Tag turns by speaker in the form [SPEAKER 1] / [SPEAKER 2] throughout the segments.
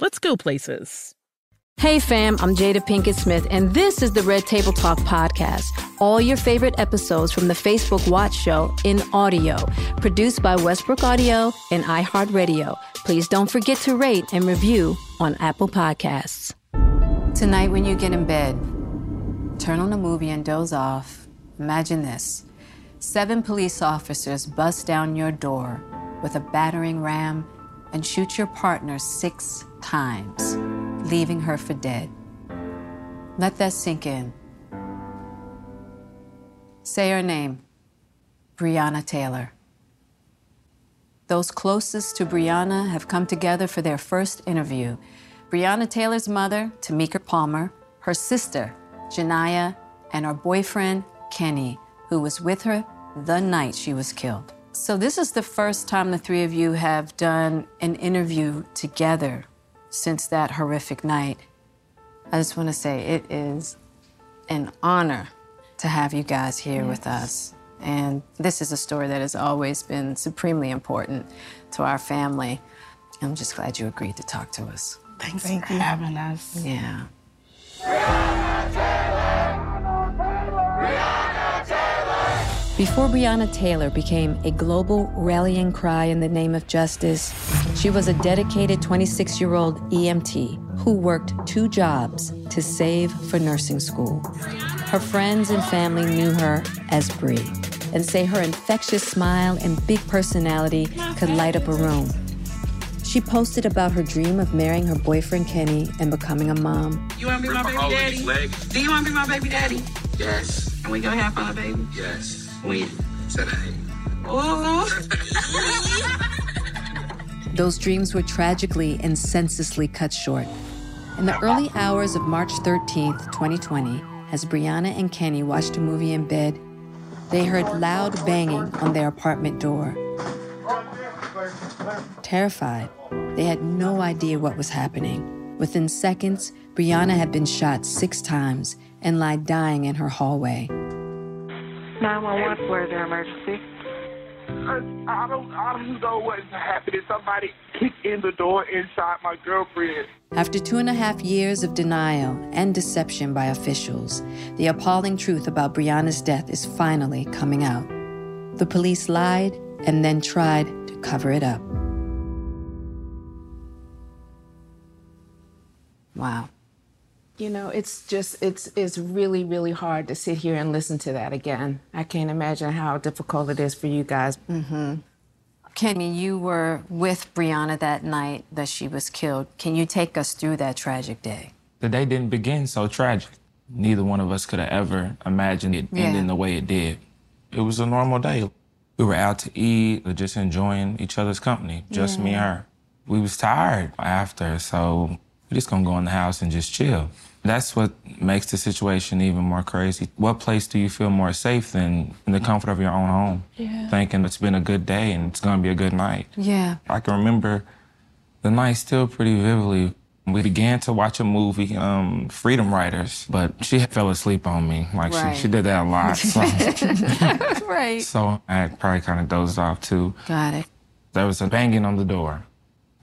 [SPEAKER 1] let's go places.
[SPEAKER 2] Hey fam, I'm Jada Pinkett Smith, and this is the Red Table Talk podcast. All your favorite episodes from the Facebook Watch Show in audio, produced by Westbrook Audio and iHeartRadio. Please don't forget to rate and review on Apple Podcasts. Tonight, when you get in bed, turn on a movie and doze off. Imagine this seven police officers bust down your door with a battering ram and shoot your partner six times, leaving her for dead. Let that sink in. Say her name Breonna Taylor. Those closest to Breonna have come together for their first interview. Breonna Taylor's mother, Tamika Palmer, her sister, Ju'Niyah, and her boyfriend, Kenny, who was with her the night she was killed. So, this is the first time the three of you have done an interview together since that horrific night. I just want to say it is an honor to have you guys here yes. with us. And this is a story that has always been supremely important to our family. I'm just glad you agreed to talk to us.
[SPEAKER 3] Thanks Thank for you. having us.
[SPEAKER 2] Yeah. Before Breonna Taylor became a global rallying cry in the name of justice, she was a dedicated 26 year old EMT who worked two jobs to save for nursing school. Her friends and family knew her as Bree and say her infectious smile and big personality could light up a room. She posted about her dream of marrying her boyfriend Kenny and becoming a mom.
[SPEAKER 3] You want to be my baby daddy? Do you want to be my baby daddy?
[SPEAKER 4] Yes.
[SPEAKER 3] And we gonna have fun, baby?
[SPEAKER 4] Yes.
[SPEAKER 3] When?
[SPEAKER 4] Today.
[SPEAKER 2] Those dreams were tragically and senselessly cut short. In the early hours of March 13th, 2020, as Breonna and Kenny watched a movie in bed, they heard loud banging on their apartment door. Terrified, they had no idea what was happening. Within seconds, Breonna had been shot six times and lied dying in her hallway.
[SPEAKER 5] 911, where's your emergency?
[SPEAKER 6] I, I don't, I don't know what's happening. Somebody kicked in the door inside my girlfriend.
[SPEAKER 2] After two and a half years of denial and deception by officials, the appalling truth about Breonna's death is finally coming out. The police lied and then tried to cover it up. Wow.
[SPEAKER 7] You know, it's just it's it's really really hard to sit here and listen to that again. I can't imagine how difficult it is for you guys.
[SPEAKER 2] Mm-hmm. Kenny, you were with Breonna that night that she was killed. Can you take us through that tragic day?
[SPEAKER 4] The day didn't begin so tragic. Neither one of us could have ever imagined it
[SPEAKER 2] Yeah.
[SPEAKER 4] ending the way it did. It was a normal day. We were out to eat, just enjoying each other's company, just me and her. We was tired after, so we just gonna go in the house and just chill. That's what makes the situation even more crazy. What place do you feel more safe than in the comfort of your own home?
[SPEAKER 2] Yeah.
[SPEAKER 4] Thinking it's been a good day and it's gonna be a good night.
[SPEAKER 2] Yeah.
[SPEAKER 4] I can remember the night still pretty vividly. We began to watch a movie, um, Freedom Riders, but she fell asleep on me. Like
[SPEAKER 2] Right.
[SPEAKER 4] she, she did that a lot. So,
[SPEAKER 2] right.
[SPEAKER 4] so I probably kind of dozed off too.
[SPEAKER 2] Got it.
[SPEAKER 4] There was a banging on the door.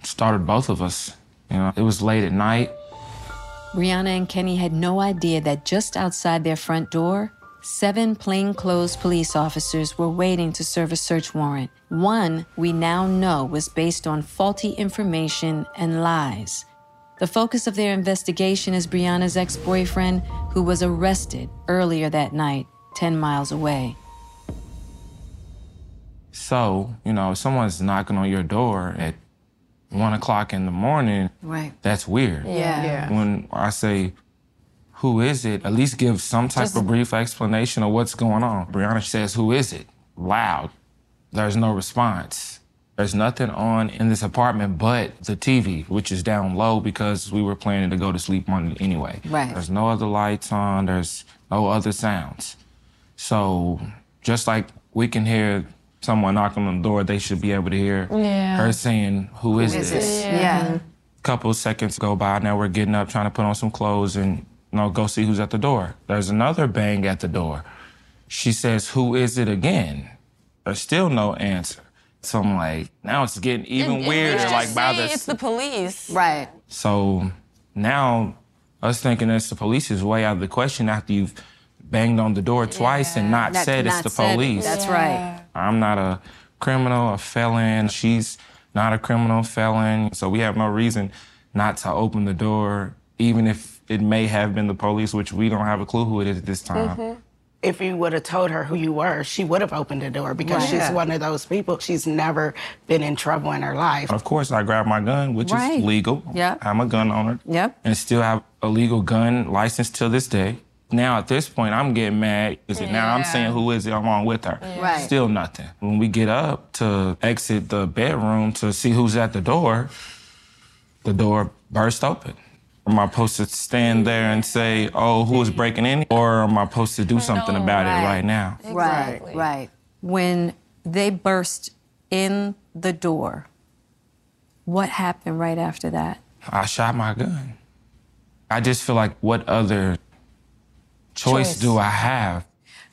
[SPEAKER 4] Started both of us. You know, it was late at night.
[SPEAKER 2] Breonna and Kenny had no idea that just outside their front door, seven plainclothes police officers were waiting to serve a search warrant. One we now know was based on faulty information and lies. The focus of their investigation is Breonna's ex boyfriend, who was arrested earlier that night, 10 miles away.
[SPEAKER 4] So, you know, if someone's knocking on your door at one o'clock in the morning,
[SPEAKER 2] Right.
[SPEAKER 4] that's weird.
[SPEAKER 2] Yeah. Yeah.
[SPEAKER 4] When I say, who is it? At least give some type
[SPEAKER 2] Just-
[SPEAKER 4] of brief explanation of what's going on. Breonna says, who is it? Loud. There's no response. There's nothing on in this apartment but the TV, which is down low because we were planning to go to sleep on it anyway.
[SPEAKER 2] Right.
[SPEAKER 4] There's no other lights on. There's no other sounds. So just like we can hear someone knocking on the door, they should be able to hear
[SPEAKER 2] Yeah.
[SPEAKER 4] her saying, "Who is
[SPEAKER 2] Is
[SPEAKER 4] this?"
[SPEAKER 2] it? Yeah.
[SPEAKER 4] couple of seconds go by. Now we're getting up, trying to put on some clothes, and you know, go see who's at the door. There's another bang at the door. She says, "Who is it again?" There's still no answer. So I'm like, now it's getting even weirder. Like by the
[SPEAKER 8] it's the police.
[SPEAKER 2] Right.
[SPEAKER 4] so now us thinking it's the police is way out of the question after you've banged on the door twice and not
[SPEAKER 2] Not-
[SPEAKER 4] said it's the
[SPEAKER 2] said it.
[SPEAKER 4] police.
[SPEAKER 2] That's right.
[SPEAKER 4] I'm not a criminal, a felon. She's not a criminal, felon. So we have no reason not to open the door, even if it may have been the police, which we don't have a clue who it is at this time. Mm-hmm.
[SPEAKER 8] If you would have told her who you were, she would have opened the door because
[SPEAKER 4] Right.
[SPEAKER 8] she's one of those people. She's never been in trouble in her life.
[SPEAKER 4] Of course, I grabbed my gun, which
[SPEAKER 8] Right.
[SPEAKER 4] is legal.
[SPEAKER 8] Yeah.
[SPEAKER 4] I'm a gun owner.
[SPEAKER 2] Yep.
[SPEAKER 4] And still have a legal gun license till this day. Now, at this point, I'm getting mad. Is it now I'm saying who is it along with her?
[SPEAKER 2] Right.
[SPEAKER 4] Still nothing. When we get up to exit the bedroom to see who's at the door, the door burst open. Am I supposed to stand there and say, oh, who is breaking in? Or am I supposed to do something about it right now?
[SPEAKER 2] Right, right. When they burst in the door, what happened right after that?
[SPEAKER 4] I shot my gun. I just feel like what other choice,
[SPEAKER 2] Choice.
[SPEAKER 4] do I have?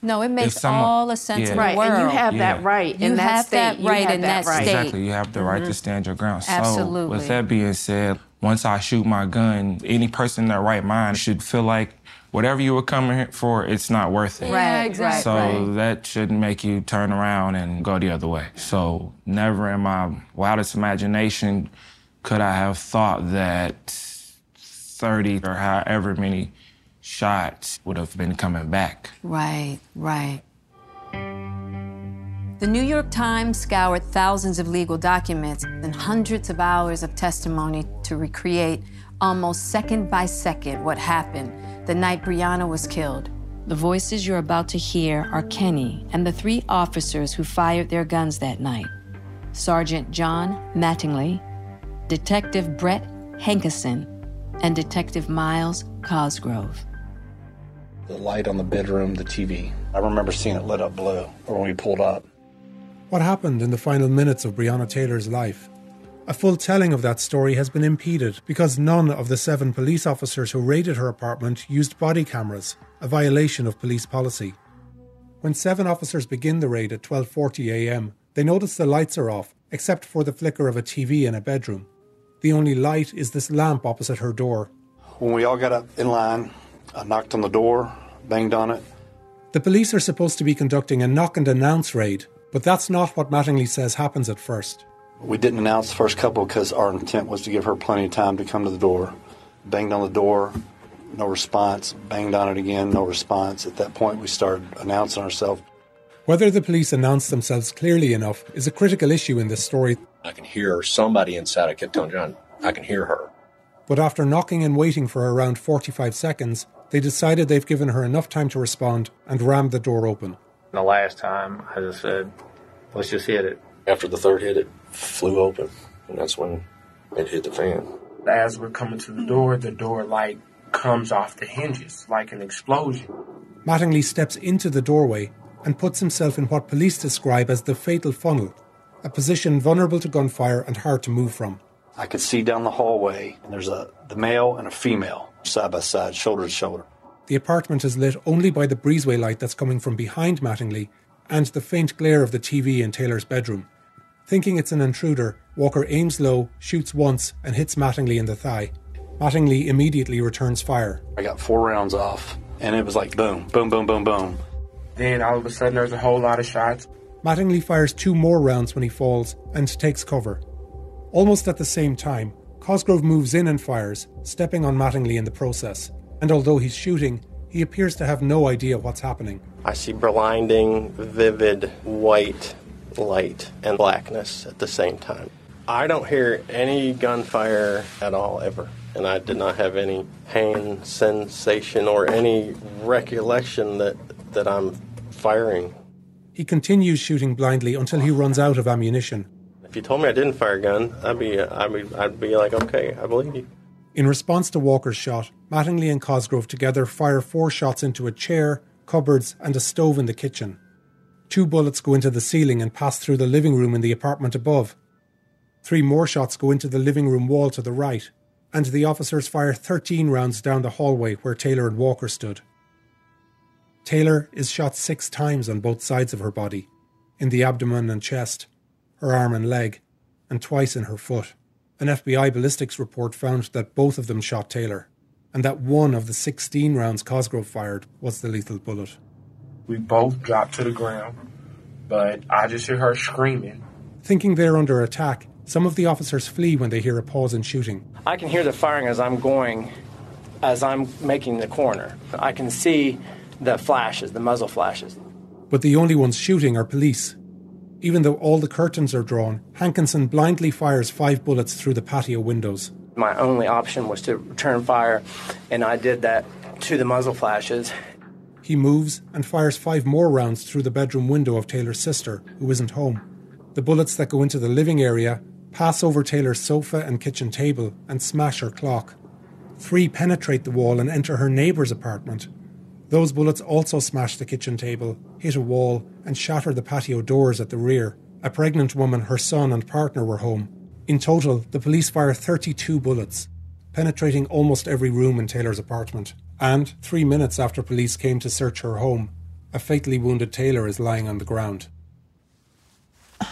[SPEAKER 2] No, it makes
[SPEAKER 4] someone-
[SPEAKER 2] all the sense
[SPEAKER 4] Yeah.
[SPEAKER 2] in the
[SPEAKER 4] Right,
[SPEAKER 2] world.
[SPEAKER 4] and you have that Yeah.
[SPEAKER 8] right
[SPEAKER 2] You
[SPEAKER 8] in that
[SPEAKER 2] have
[SPEAKER 8] state.
[SPEAKER 2] that
[SPEAKER 8] You
[SPEAKER 2] right
[SPEAKER 8] have
[SPEAKER 2] in
[SPEAKER 8] that
[SPEAKER 2] that
[SPEAKER 8] right.
[SPEAKER 2] state.
[SPEAKER 4] Exactly. You have the right to
[SPEAKER 2] Mhm.
[SPEAKER 4] stand your ground. So,
[SPEAKER 2] Absolutely.
[SPEAKER 4] with that being said, once I shoot my gun, any person in their right mind should feel like whatever you were coming here for, it's not worth it.
[SPEAKER 2] Right, exactly.
[SPEAKER 4] So
[SPEAKER 2] right.
[SPEAKER 4] that shouldn't make you turn around and go the other way. So never in my wildest imagination could I have thought that 30 or however many shots would have been coming back.
[SPEAKER 2] Right, right. The New York Times scoured thousands of legal documents and hundreds of hours of testimony to recreate almost second by second what happened the night Breonna was killed. The voices you're about to hear are Kenny and the three officers who fired their guns that night Sergeant John Mattingly, Detective Brett Hankison, and Detective Myles Cosgrove.
[SPEAKER 9] The light on the bedroom, the TV. I remember seeing it lit up blue when we pulled up.
[SPEAKER 10] What happened in the final minutes of Breonna Taylor's life? A full telling of that story has been impeded because none of the seven police officers who raided her apartment used body cameras, a violation of police policy. When seven officers begin the raid at 12:40 a.m., they notice the lights are off except for the flicker of a TV in a bedroom. The only light is this lamp opposite her door.
[SPEAKER 9] When we all got up in line, I knocked on the door, banged on it.
[SPEAKER 10] The police are supposed to be conducting a knock and announce raid, but that's not what Mattingly says happens at first.
[SPEAKER 9] We didn't announce the first couple because our intent was to give her plenty of time to come to the door. Banged on the door, no response. Banged on it again, no response. At that point, we started announcing ourselves.
[SPEAKER 10] Whether the police announce themselves clearly enough is a critical issue in this story,
[SPEAKER 11] I can hear somebody inside. I kept telling John, I can hear her.
[SPEAKER 10] but after knocking and waiting for around 45 seconds, they decided they've given her enough time to respond and rammed the door open.
[SPEAKER 12] The last time, I just said, let's just hit it.
[SPEAKER 11] After the third hit, it flew open, and that's when it hit the fan.
[SPEAKER 4] As we're coming to the door, the door like comes off the hinges like an explosion.
[SPEAKER 10] Mattingly steps into the doorway and puts himself in what police describe as the fatal funnel, a position vulnerable to gunfire and hard to move from.
[SPEAKER 9] I could see down the hallway, and there's a the male and a female side by side, shoulder to shoulder.
[SPEAKER 10] The apartment is lit only by the breezeway light that's coming from behind Mattingly and the faint glare of the TV in Taylor's bedroom. Thinking it's an intruder, Walker aims low, shoots once, and hits Mattingly in the thigh. Mattingly immediately returns fire.
[SPEAKER 9] I got four rounds off, and it was like boom, boom, boom, boom, boom.
[SPEAKER 4] Then all of a sudden, there's a whole lot of shots.
[SPEAKER 10] Mattingly fires two more rounds when he falls and takes cover. Almost at the same time, Cosgrove moves in and fires, stepping on Mattingly in the process. And although he's shooting, he appears to have no idea what's happening.
[SPEAKER 13] I see blinding, vivid white light and blackness at the same time. I don't hear any gunfire at all ever, and I did not have any pain sensation or any recollection that that I'm firing.
[SPEAKER 10] He continues shooting blindly until he runs out of ammunition.
[SPEAKER 13] If you told me I didn't fire a gun, I'd be I'd be I'd be like, okay, I believe you.
[SPEAKER 10] In response to Walker's shot, Mattingly and Cosgrove together fire four shots into a chair, cupboards, and a stove in the kitchen. Two bullets go into the ceiling and pass through the living room in the apartment above. Three more shots go into the living room wall to the right, and the officers fire 13 rounds down the hallway where Taylor and Walker stood. Taylor is shot six times on both sides of her body in the abdomen and chest, her arm and leg, and twice in her foot. An FBI ballistics report found that both of them shot Taylor, and that one of the 16 rounds Cosgrove fired was the lethal bullet.
[SPEAKER 4] We both dropped to the ground, but I just hear her screaming.
[SPEAKER 10] Thinking they're under attack, some of the officers flee when they hear a pause in shooting.
[SPEAKER 14] I can hear the firing as I'm going, as I'm making the corner. I can see the flashes, the muzzle flashes.
[SPEAKER 10] But the only ones shooting are police. Even though all the curtains are drawn, Hankison blindly fires five bullets through the patio windows.
[SPEAKER 14] My only option was to return fire, and I did that to the muzzle flashes.
[SPEAKER 10] He moves and fires five more rounds through the bedroom window of Taylor's sister, who isn't home. The bullets that go into the living area pass over Taylor's sofa and kitchen table and smash her clock. Three penetrate the wall and enter her neighbour's apartment. Those bullets also smash the kitchen table, hit a wall, and shatter the patio doors at the rear. A pregnant woman, her son, and partner were home. In total, the police fired 32 bullets, penetrating almost every room in Taylor's apartment. And, three minutes after police came to search her home, a fatally wounded Taylor is lying on the ground.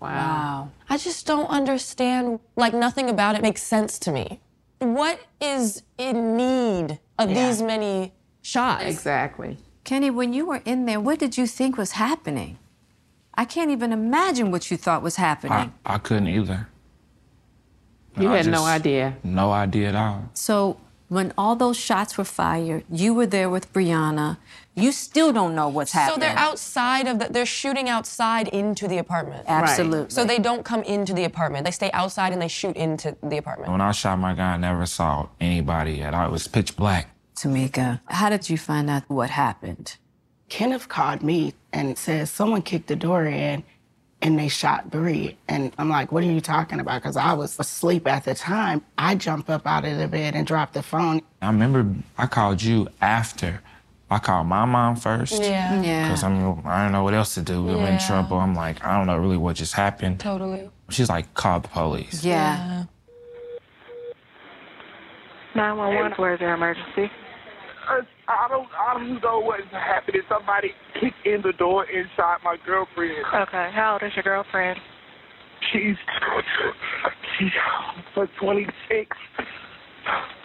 [SPEAKER 15] Wow. I just don't understand. Like, nothing about it makes sense to me. What is in need of
[SPEAKER 2] Yeah.
[SPEAKER 15] these many shots?
[SPEAKER 7] Exactly.
[SPEAKER 2] Kenny, when you were in there, what did you think was happening? I can't even imagine what you thought was happening.
[SPEAKER 4] I, I couldn't either.
[SPEAKER 7] You
[SPEAKER 4] I
[SPEAKER 7] had no idea.
[SPEAKER 4] No idea at all.
[SPEAKER 2] So, when all those shots were fired, you were there with Breonna. You still don't know what's happening.
[SPEAKER 15] So they're outside of the, they're shooting outside into the apartment.
[SPEAKER 2] Absolutely.
[SPEAKER 15] So they don't come into the apartment. They stay outside and they shoot into the apartment.
[SPEAKER 4] When I shot my guy, I never saw anybody at all. It was pitch black.
[SPEAKER 2] Tamika, how did you find out what happened?
[SPEAKER 8] Kenneth called me and said someone kicked the door in and they shot Bree. And I'm like, what are you talking about? Because I was asleep at the time. I jump up out of the bed and drop the phone.
[SPEAKER 4] I remember I called you after. I called my mom first.
[SPEAKER 15] Yeah.
[SPEAKER 2] Yeah.
[SPEAKER 4] Because I mean, I don't know what else to do. I'm
[SPEAKER 15] Yeah.
[SPEAKER 4] in trouble. I'm like, I don't know really what just happened.
[SPEAKER 15] Totally.
[SPEAKER 4] She's like, call the police.
[SPEAKER 2] Yeah.
[SPEAKER 5] 911, where's your emergency?
[SPEAKER 6] I don't, I don't know what's happening. Somebody kicked in the door inside my girlfriend.
[SPEAKER 5] Okay, how old is your girlfriend?
[SPEAKER 6] She's, she's for 26.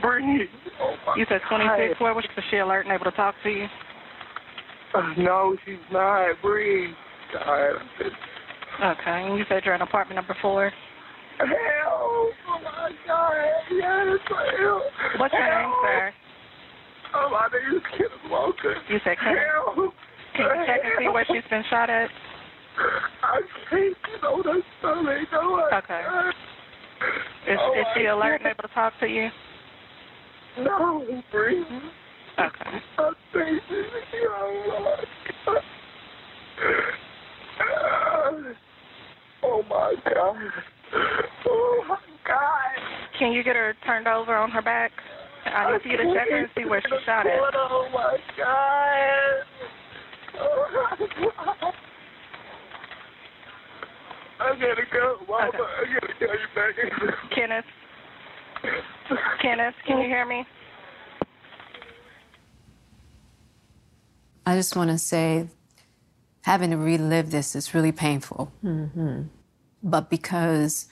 [SPEAKER 6] Bring it. Oh
[SPEAKER 5] You said 26.
[SPEAKER 6] God.
[SPEAKER 5] Where was she alert and able to talk to you?
[SPEAKER 6] Uh, no, she's not. Bring. God.
[SPEAKER 5] Okay, and you said you're in apartment number four.
[SPEAKER 6] Help! Oh my God! Yes!
[SPEAKER 5] What's your name, sir?
[SPEAKER 6] Oh, my name is Kenneth Walker.
[SPEAKER 5] You said Kenneth? Can you check and see where she's been shot at?
[SPEAKER 6] I can't get on her stomach. No, I
[SPEAKER 5] Okay.
[SPEAKER 6] can't.
[SPEAKER 5] Is,
[SPEAKER 6] Oh,
[SPEAKER 5] is she
[SPEAKER 6] I
[SPEAKER 5] alert
[SPEAKER 6] can't.
[SPEAKER 5] able to talk to you?
[SPEAKER 6] No, Bree.
[SPEAKER 5] Okay.
[SPEAKER 6] I think your Lord. Oh my God. Oh my God.
[SPEAKER 5] Can you get her turned over on her back? I need you to check her and see where she shot at.
[SPEAKER 6] Oh my God. Oh my God. I gotta go, Mama. I gotta go you back.
[SPEAKER 5] Kenneth? Kenneth, can you hear me?
[SPEAKER 2] I just want to say, having to relive this is really painful.
[SPEAKER 7] Mm-hmm.
[SPEAKER 2] But because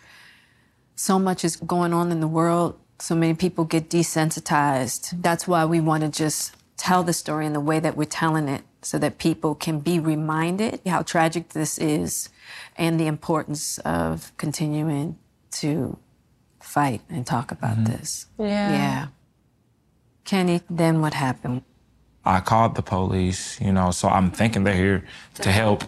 [SPEAKER 2] so much is going on in the world, so many people get desensitized. That's why we want to just tell the story in the way that we're telling it so that people can be reminded how tragic this is and the importance of continuing to fight and talk about mm-hmm. this.
[SPEAKER 15] Yeah.
[SPEAKER 2] Yeah. Kenny, then what happened?
[SPEAKER 4] I called the police, you know, so I'm thinking they're here to help.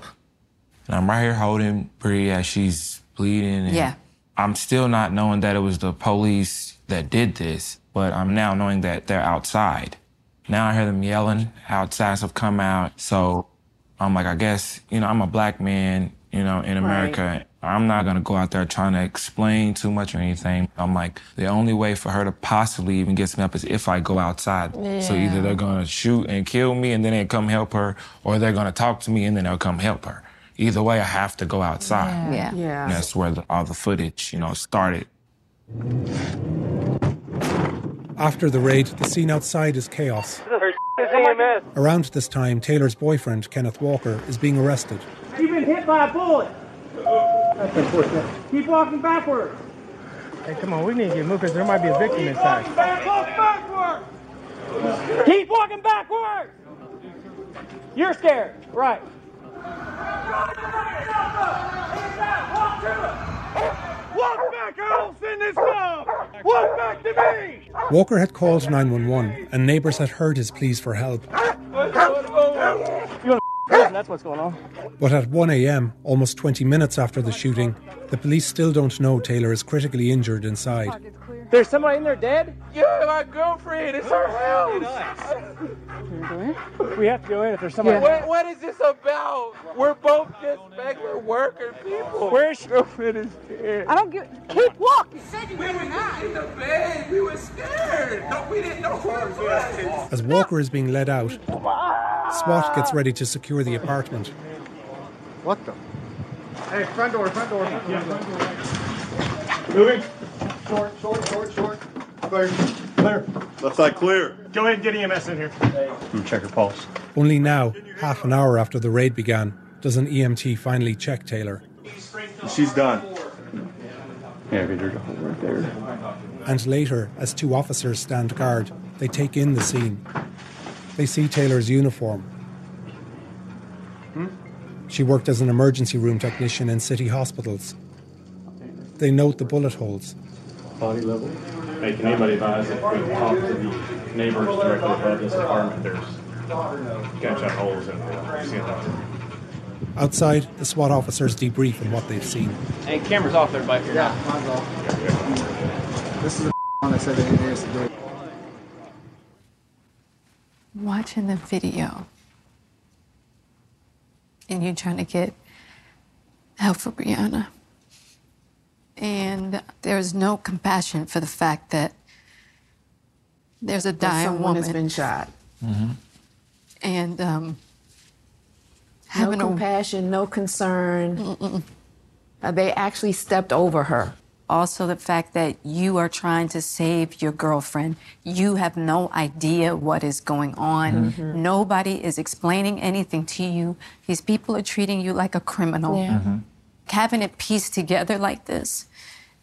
[SPEAKER 4] And I'm right here holding Bree as she's bleeding. And
[SPEAKER 2] Yeah.
[SPEAKER 4] I'm still not knowing that it was the police that did this, but I'm now knowing that they're outside. Now I hear them yelling outside, so I've come out. So I'm like, I guess, you know, I'm a black man, you know, in America. I'm not gonna go out there trying to explain too much or anything. I'm like, the only way for her to possibly even get me up is if I go outside. So either they're gonna shoot and kill me and then they come help her, or they're gonna talk to me and then they'll come help her. Either way, I have to go outside.
[SPEAKER 2] Yeah.
[SPEAKER 7] Yeah.
[SPEAKER 4] And that's where the, all the footage, you know, started.
[SPEAKER 10] After the raid, the scene outside is chaos.
[SPEAKER 16] EMS.
[SPEAKER 10] Around this time, Taylor's boyfriend, Kenneth Walker, is being arrested.
[SPEAKER 16] You've been hit by a bullet. That's unfortunate. Keep walking backwards.
[SPEAKER 17] Hey, come on, we need to get moving because there might be a victim inside.
[SPEAKER 16] Back, walk backwards. Keep walking backwards. You're scared, right? Walk back, I don't send this stuff. Walk back to me.
[SPEAKER 10] Walker had called 911, and neighbours had heard his pleas for help.
[SPEAKER 16] You in prison, that's what's going on.
[SPEAKER 10] But at 1 a.m., almost 20 minutes after the shooting, the police still don't know Taylor is critically injured inside.
[SPEAKER 16] There's somebody in there dead? Yeah, my girlfriend. It's her house. We have to go in if there's somebody.
[SPEAKER 18] What, what is this about? We're both just regular worker people.
[SPEAKER 16] Where's your girlfriend is dead?
[SPEAKER 18] I don't give. Keep walking. We were just in the bed. We were scared. No, we didn't know who it was.
[SPEAKER 10] As Walker is being led out, SWAT gets ready to secure the apartment.
[SPEAKER 17] What the? Hey, front door, front door. Yeah, front door. Moving. Short, short, short, short. Clear. Clear.
[SPEAKER 19] Left side clear.
[SPEAKER 17] Go ahead and get EMS in here.
[SPEAKER 19] check her pulse.
[SPEAKER 10] Only now, half an hour after the raid began, does an EMT finally check Taylor.
[SPEAKER 19] She's done. Yeah, get her to hold right there.
[SPEAKER 10] And later, as two officers stand guard, they take in the scene. They see Taylor's uniform. Hmm? She worked as an emergency room technician in city hospitals. They note the bullet holes.
[SPEAKER 19] Body level.
[SPEAKER 17] Hey, can anybody advise if we talk to the neighbors directly above this apartment? There's gunshot holes in the ceiling.
[SPEAKER 10] Outside, the SWAT officers debrief on what they've seen.
[SPEAKER 16] Hey, camera's off there, back here.
[SPEAKER 17] Yeah,
[SPEAKER 16] mine's off.
[SPEAKER 17] This is the one that said that it is today.
[SPEAKER 2] watching the video and you trying to get help for Breonna. And there's no compassion for the fact that there's a
[SPEAKER 7] That
[SPEAKER 2] dying
[SPEAKER 7] someone
[SPEAKER 2] woman.
[SPEAKER 7] has been shot.
[SPEAKER 2] and um,
[SPEAKER 7] No
[SPEAKER 2] having a
[SPEAKER 7] compassion, no concern. Uh, they actually stepped over her.
[SPEAKER 2] Also, the fact that you are trying to save your girlfriend. You have no idea what is going on.
[SPEAKER 7] Mhm.
[SPEAKER 2] Nobody is explaining anything to you. These people are treating you like a criminal.
[SPEAKER 7] Yeah. Mhm.
[SPEAKER 2] Having it pieced together like this,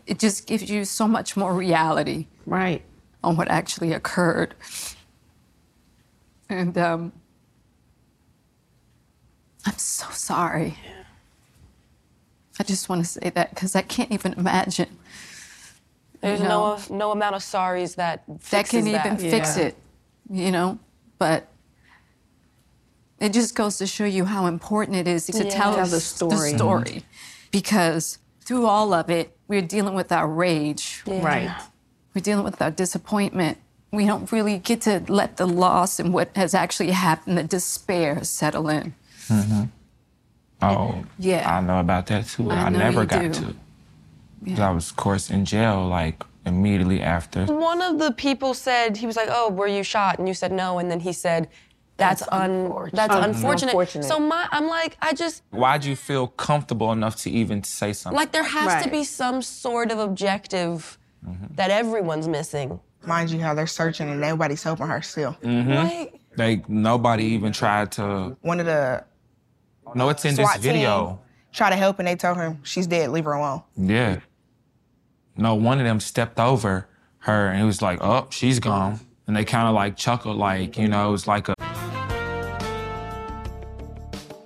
[SPEAKER 2] it just gives you so much more reality.
[SPEAKER 7] Right.
[SPEAKER 2] On what actually occurred. And um, I'm so sorry. I just want to say that because I can't even imagine.
[SPEAKER 15] There's
[SPEAKER 2] you know,
[SPEAKER 15] no no amount of sorries that
[SPEAKER 2] that
[SPEAKER 15] fixes
[SPEAKER 2] can even
[SPEAKER 15] that.
[SPEAKER 2] fix it, you know. But It just goes to show you how important it is to
[SPEAKER 7] Yeah.
[SPEAKER 2] tell,
[SPEAKER 7] Tell the story.
[SPEAKER 2] The story. Because through all of it, we're dealing with our rage.
[SPEAKER 7] Yeah. Right.
[SPEAKER 2] We're dealing with our disappointment. We don't really get to let the loss and what has actually happened, the despair settle in.
[SPEAKER 4] hmm Oh,
[SPEAKER 2] Yeah.
[SPEAKER 4] I know about that too.
[SPEAKER 2] I
[SPEAKER 4] I, never got
[SPEAKER 2] do.
[SPEAKER 4] to. 'Cause I was, of course, in jail like immediately after.
[SPEAKER 15] One of the people said he was like, "Oh, were you shot?" And you said no, and then he said, "That's, un that's
[SPEAKER 4] Mhm.
[SPEAKER 15] unfortunate."
[SPEAKER 4] Unfortunate.
[SPEAKER 15] So my, I'm like, I just
[SPEAKER 4] Why'd you feel comfortable enough to even say something?
[SPEAKER 15] like there has to be some sort of objective that everyone's missing.
[SPEAKER 20] Mind you, how they're searching and nobody's helping her still.
[SPEAKER 4] hmm
[SPEAKER 15] Right.
[SPEAKER 4] They nobody even tried to.
[SPEAKER 20] One of the
[SPEAKER 4] No, it's in this
[SPEAKER 20] SWAT team
[SPEAKER 4] video.
[SPEAKER 20] Try to help and they told her she's dead, leave her alone.
[SPEAKER 4] Yeah. No, one of them stepped over her and it was like, "Oh, she's gone." And they kind of like chuckled, like you know, it was like a.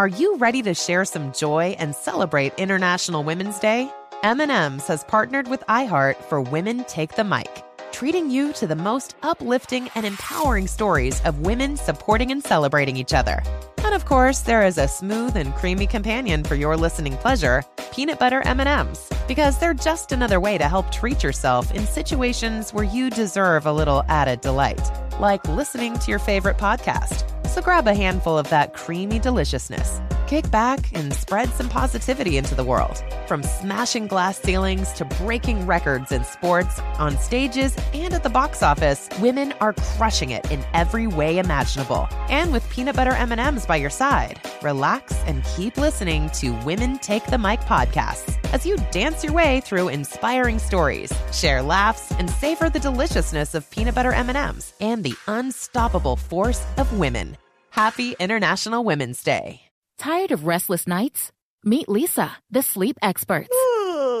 [SPEAKER 21] Are you ready to share some joy and celebrate International Women's Day? M&M's has partnered with iHeart for Women Take the Mic, treating you to the most uplifting and empowering stories of women supporting and celebrating each other. And of course, there is a smooth and creamy companion for your listening pleasure, peanut butter M&Ms, because they're just another way to help treat yourself in situations where you deserve a little added delight, like listening to your favorite podcast. So grab a handful of that creamy deliciousness. Kick back and spread some positivity into the world. From smashing glass ceilings to breaking records in sports, on stages, and at the box office, women are crushing it in every way imaginable. And with peanut butter M&Ms by your side, relax and keep listening to Women Take the Mic podcasts as you dance your way through inspiring stories, share laughs, and savor the deliciousness of peanut butter M&Ms and the unstoppable force of women. Happy International Women's Day.
[SPEAKER 22] Tired of restless nights? Meet Leesa, the sleep experts.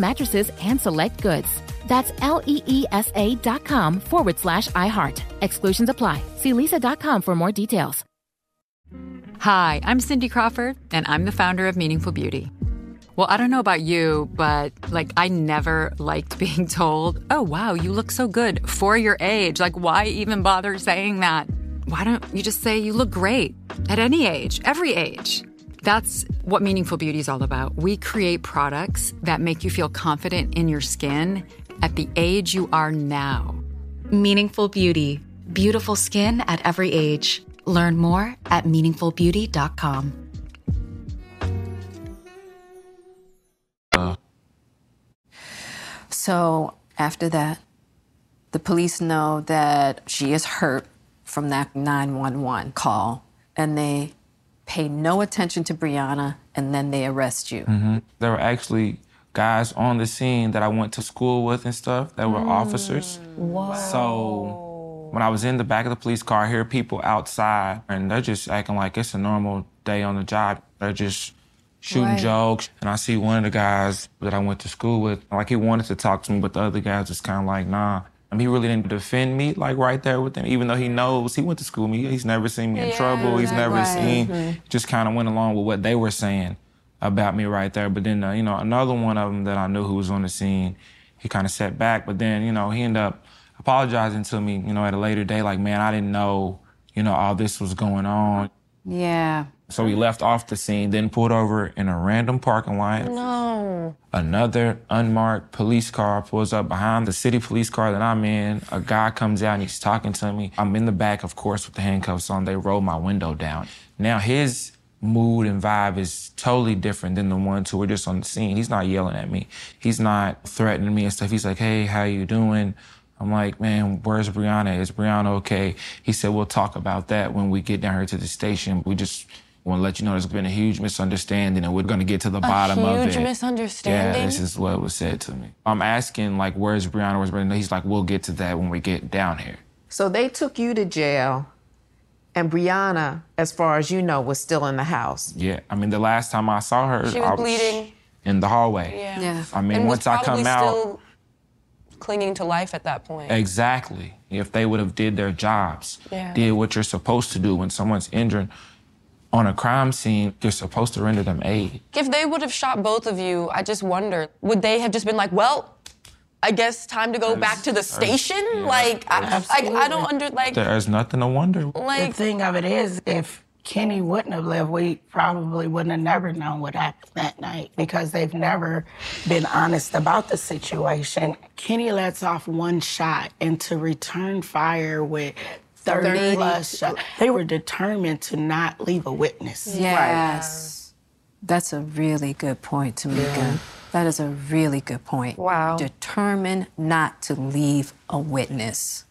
[SPEAKER 22] mattresses and select goods. That's L E E S A dot com forward slash iHeart. Exclusions apply. See leesa.com for more details.
[SPEAKER 23] Hi, I'm Cindy Crawford, and I'm the founder of Meaningful Beauty. Well, I don't know about you, but like, I never liked being told, oh, wow, you look so good for your age. Like, why even bother saying that? Why don't you just say you look great at any age, every age? That's what Meaningful Beauty is all about. We create products that make you feel confident in your skin at the age you are now.
[SPEAKER 24] Meaningful Beauty. Beautiful skin at every age. Learn more at meaningfulbeauty.com.
[SPEAKER 2] So after that, the police know that she is hurt from that 911 call, and they pay no attention to Breonna, and then they arrest you.
[SPEAKER 4] hmm There were actually guys on the scene that I went to school with and stuff that were officers.
[SPEAKER 2] Wow.
[SPEAKER 4] So when I was in the back of the police car, I hear people outside and they're just acting like it's a normal day on the job. They're just shooting
[SPEAKER 15] Right.
[SPEAKER 4] jokes. And I see one of the guys that I went to school with, like he wanted to talk to me, but the other guys was kind of like, nah. I mean, he really didn't defend me like right there with him, even though he knows he went to school with me. He's never seen me in
[SPEAKER 15] Yeah,
[SPEAKER 4] trouble. He's never
[SPEAKER 15] right.
[SPEAKER 4] seen.
[SPEAKER 15] Mhm.
[SPEAKER 4] Just kind of went along with what they were saying about me right there. But then, uh, you know, another one of them that I knew who was on the scene, he kind of sat back. But then, you know, he ended up apologizing to me, you know, at a later day, like, man, I didn't know, you know, all this was going on.
[SPEAKER 2] Yeah.
[SPEAKER 4] So we left off the scene, then pulled over in a random parking lot.
[SPEAKER 15] No.
[SPEAKER 4] Another unmarked police car pulls up behind the city police car that I'm in. A guy comes out and he's talking to me. I'm in the back, of course, with the handcuffs on. They roll my window down. Now his mood and vibe is totally different than the ones who were just on the scene. He's not yelling at me. He's not threatening me and stuff. He's like, hey, how you doing? I'm like, man, where's Breonna? Is Breonna okay? He said, we'll talk about that when we get down here to the station. We just want to let you know there's been a huge misunderstanding and we're going to get to the bottom of it.
[SPEAKER 15] huge misunderstanding?
[SPEAKER 4] Yeah, this is what was said to me. I'm asking, like, where's Breonna? Where's Breonna? He's like, we'll get to that when we get down here.
[SPEAKER 25] So they took you to jail, and Breonna, as far as you know, was still in the house.
[SPEAKER 4] Yeah, I mean, the last time I saw her,
[SPEAKER 15] She
[SPEAKER 4] I
[SPEAKER 15] was bleeding.
[SPEAKER 4] in the hallway.
[SPEAKER 15] Yeah.
[SPEAKER 2] Yeah.
[SPEAKER 4] I mean,
[SPEAKER 15] and was
[SPEAKER 4] once I come out,
[SPEAKER 15] still clinging to life at that point.
[SPEAKER 4] exactly. If they would have did their jobs,
[SPEAKER 15] Yeah.
[SPEAKER 4] did what you're supposed to do when someone's injured on a crime scene, you're supposed to render them aid.
[SPEAKER 15] If they would have shot both of you, I just wonder, would they have just been like, well, I guess time to go back to the station? like, I, I, I don't under, like,
[SPEAKER 4] There's nothing to wonder.
[SPEAKER 15] like,
[SPEAKER 26] the thing of it is, if Kenny wouldn't have lived, we probably wouldn't have never known what happened that night because they've never been honest about the situation. Kenny lets off one shot, and to return fire with 30,
[SPEAKER 2] 30.
[SPEAKER 26] plus shots, they were determined to not leave a witness.
[SPEAKER 2] Yes. That's a really good point, Tamika. That is a really good point.
[SPEAKER 15] Wow.
[SPEAKER 2] Determined not to leave a witness.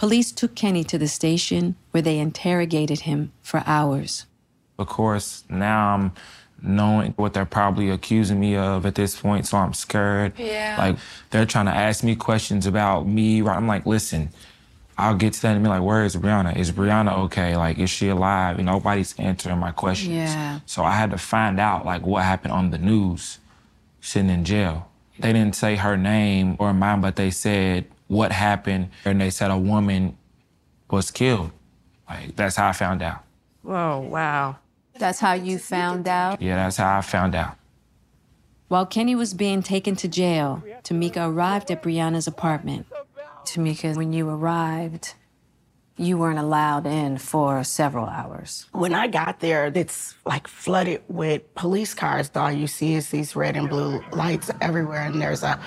[SPEAKER 2] Police took Kenny to the station where they interrogated him for hours.
[SPEAKER 4] Of course, now I'm knowing what they're probably accusing me of at this point, so I'm scared.
[SPEAKER 15] Yeah.
[SPEAKER 4] Like they're trying to ask me questions about me. right? I'm like, listen, I'll get to that and be. Like, where is Breonna? Is Breonna okay? Like, is she alive? And nobody's answering my questions.
[SPEAKER 2] Yeah.
[SPEAKER 4] So I had to find out like what happened on the news, sitting in jail. They didn't say her name or mine, but they said what happened, and they said a woman was killed. Like that's how I found out.
[SPEAKER 25] Oh, wow.
[SPEAKER 2] That's how you found out?
[SPEAKER 4] Yeah, that's how I found out.
[SPEAKER 2] While Kenny was being taken to jail, Tamika arrived at Breonna's apartment. Tamika, when you arrived, you weren't allowed in for several hours.
[SPEAKER 26] When I got there, it's like flooded with police cars. All you see is these red and blue lights everywhere, and there's a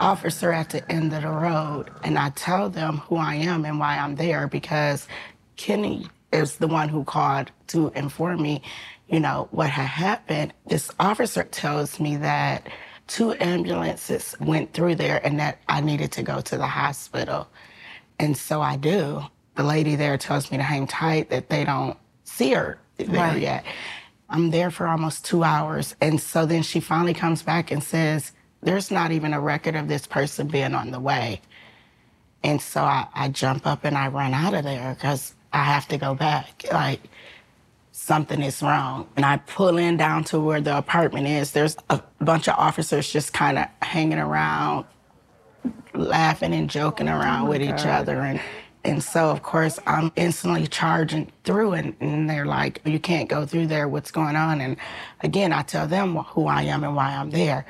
[SPEAKER 26] officer at the end of the road. And I tell them who I am and why I'm there because Kenny is the one who called to inform me, you know, what had happened. This officer tells me that two ambulances went through there and that I needed to go to the hospital. And so I do. The lady there tells me to hang tight, that they don't see her there
[SPEAKER 2] Right.
[SPEAKER 26] yet. I'm there for almost two hours. And so then she finally comes back and says, There's not even a record of this person being on the way. And so I, I jump up and I run out of there because I have to go back. Like, something is wrong. And I pull in down to where the apartment is. There's a bunch of officers just kind of hanging around, laughing and joking oh around
[SPEAKER 25] my
[SPEAKER 26] with each other. And and so, of course, I'm instantly charging through, and, and they're like, You can't go through there. What's going on? And again, I tell them who I am and why I'm there.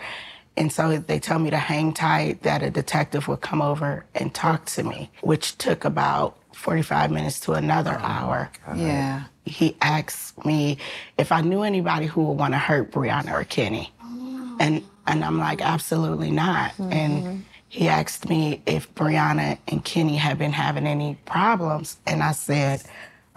[SPEAKER 26] And so they tell me to hang tight, that a detective would come over and talk to me, which took about 45 minutes to another oh hour.
[SPEAKER 2] Yeah.
[SPEAKER 26] He asked me if I knew anybody who would want to hurt Breonna or Kenny. Oh. And and I'm like, absolutely not. And mm-hmm. he asked me if Breonna and Kenny had been having any problems. And I said,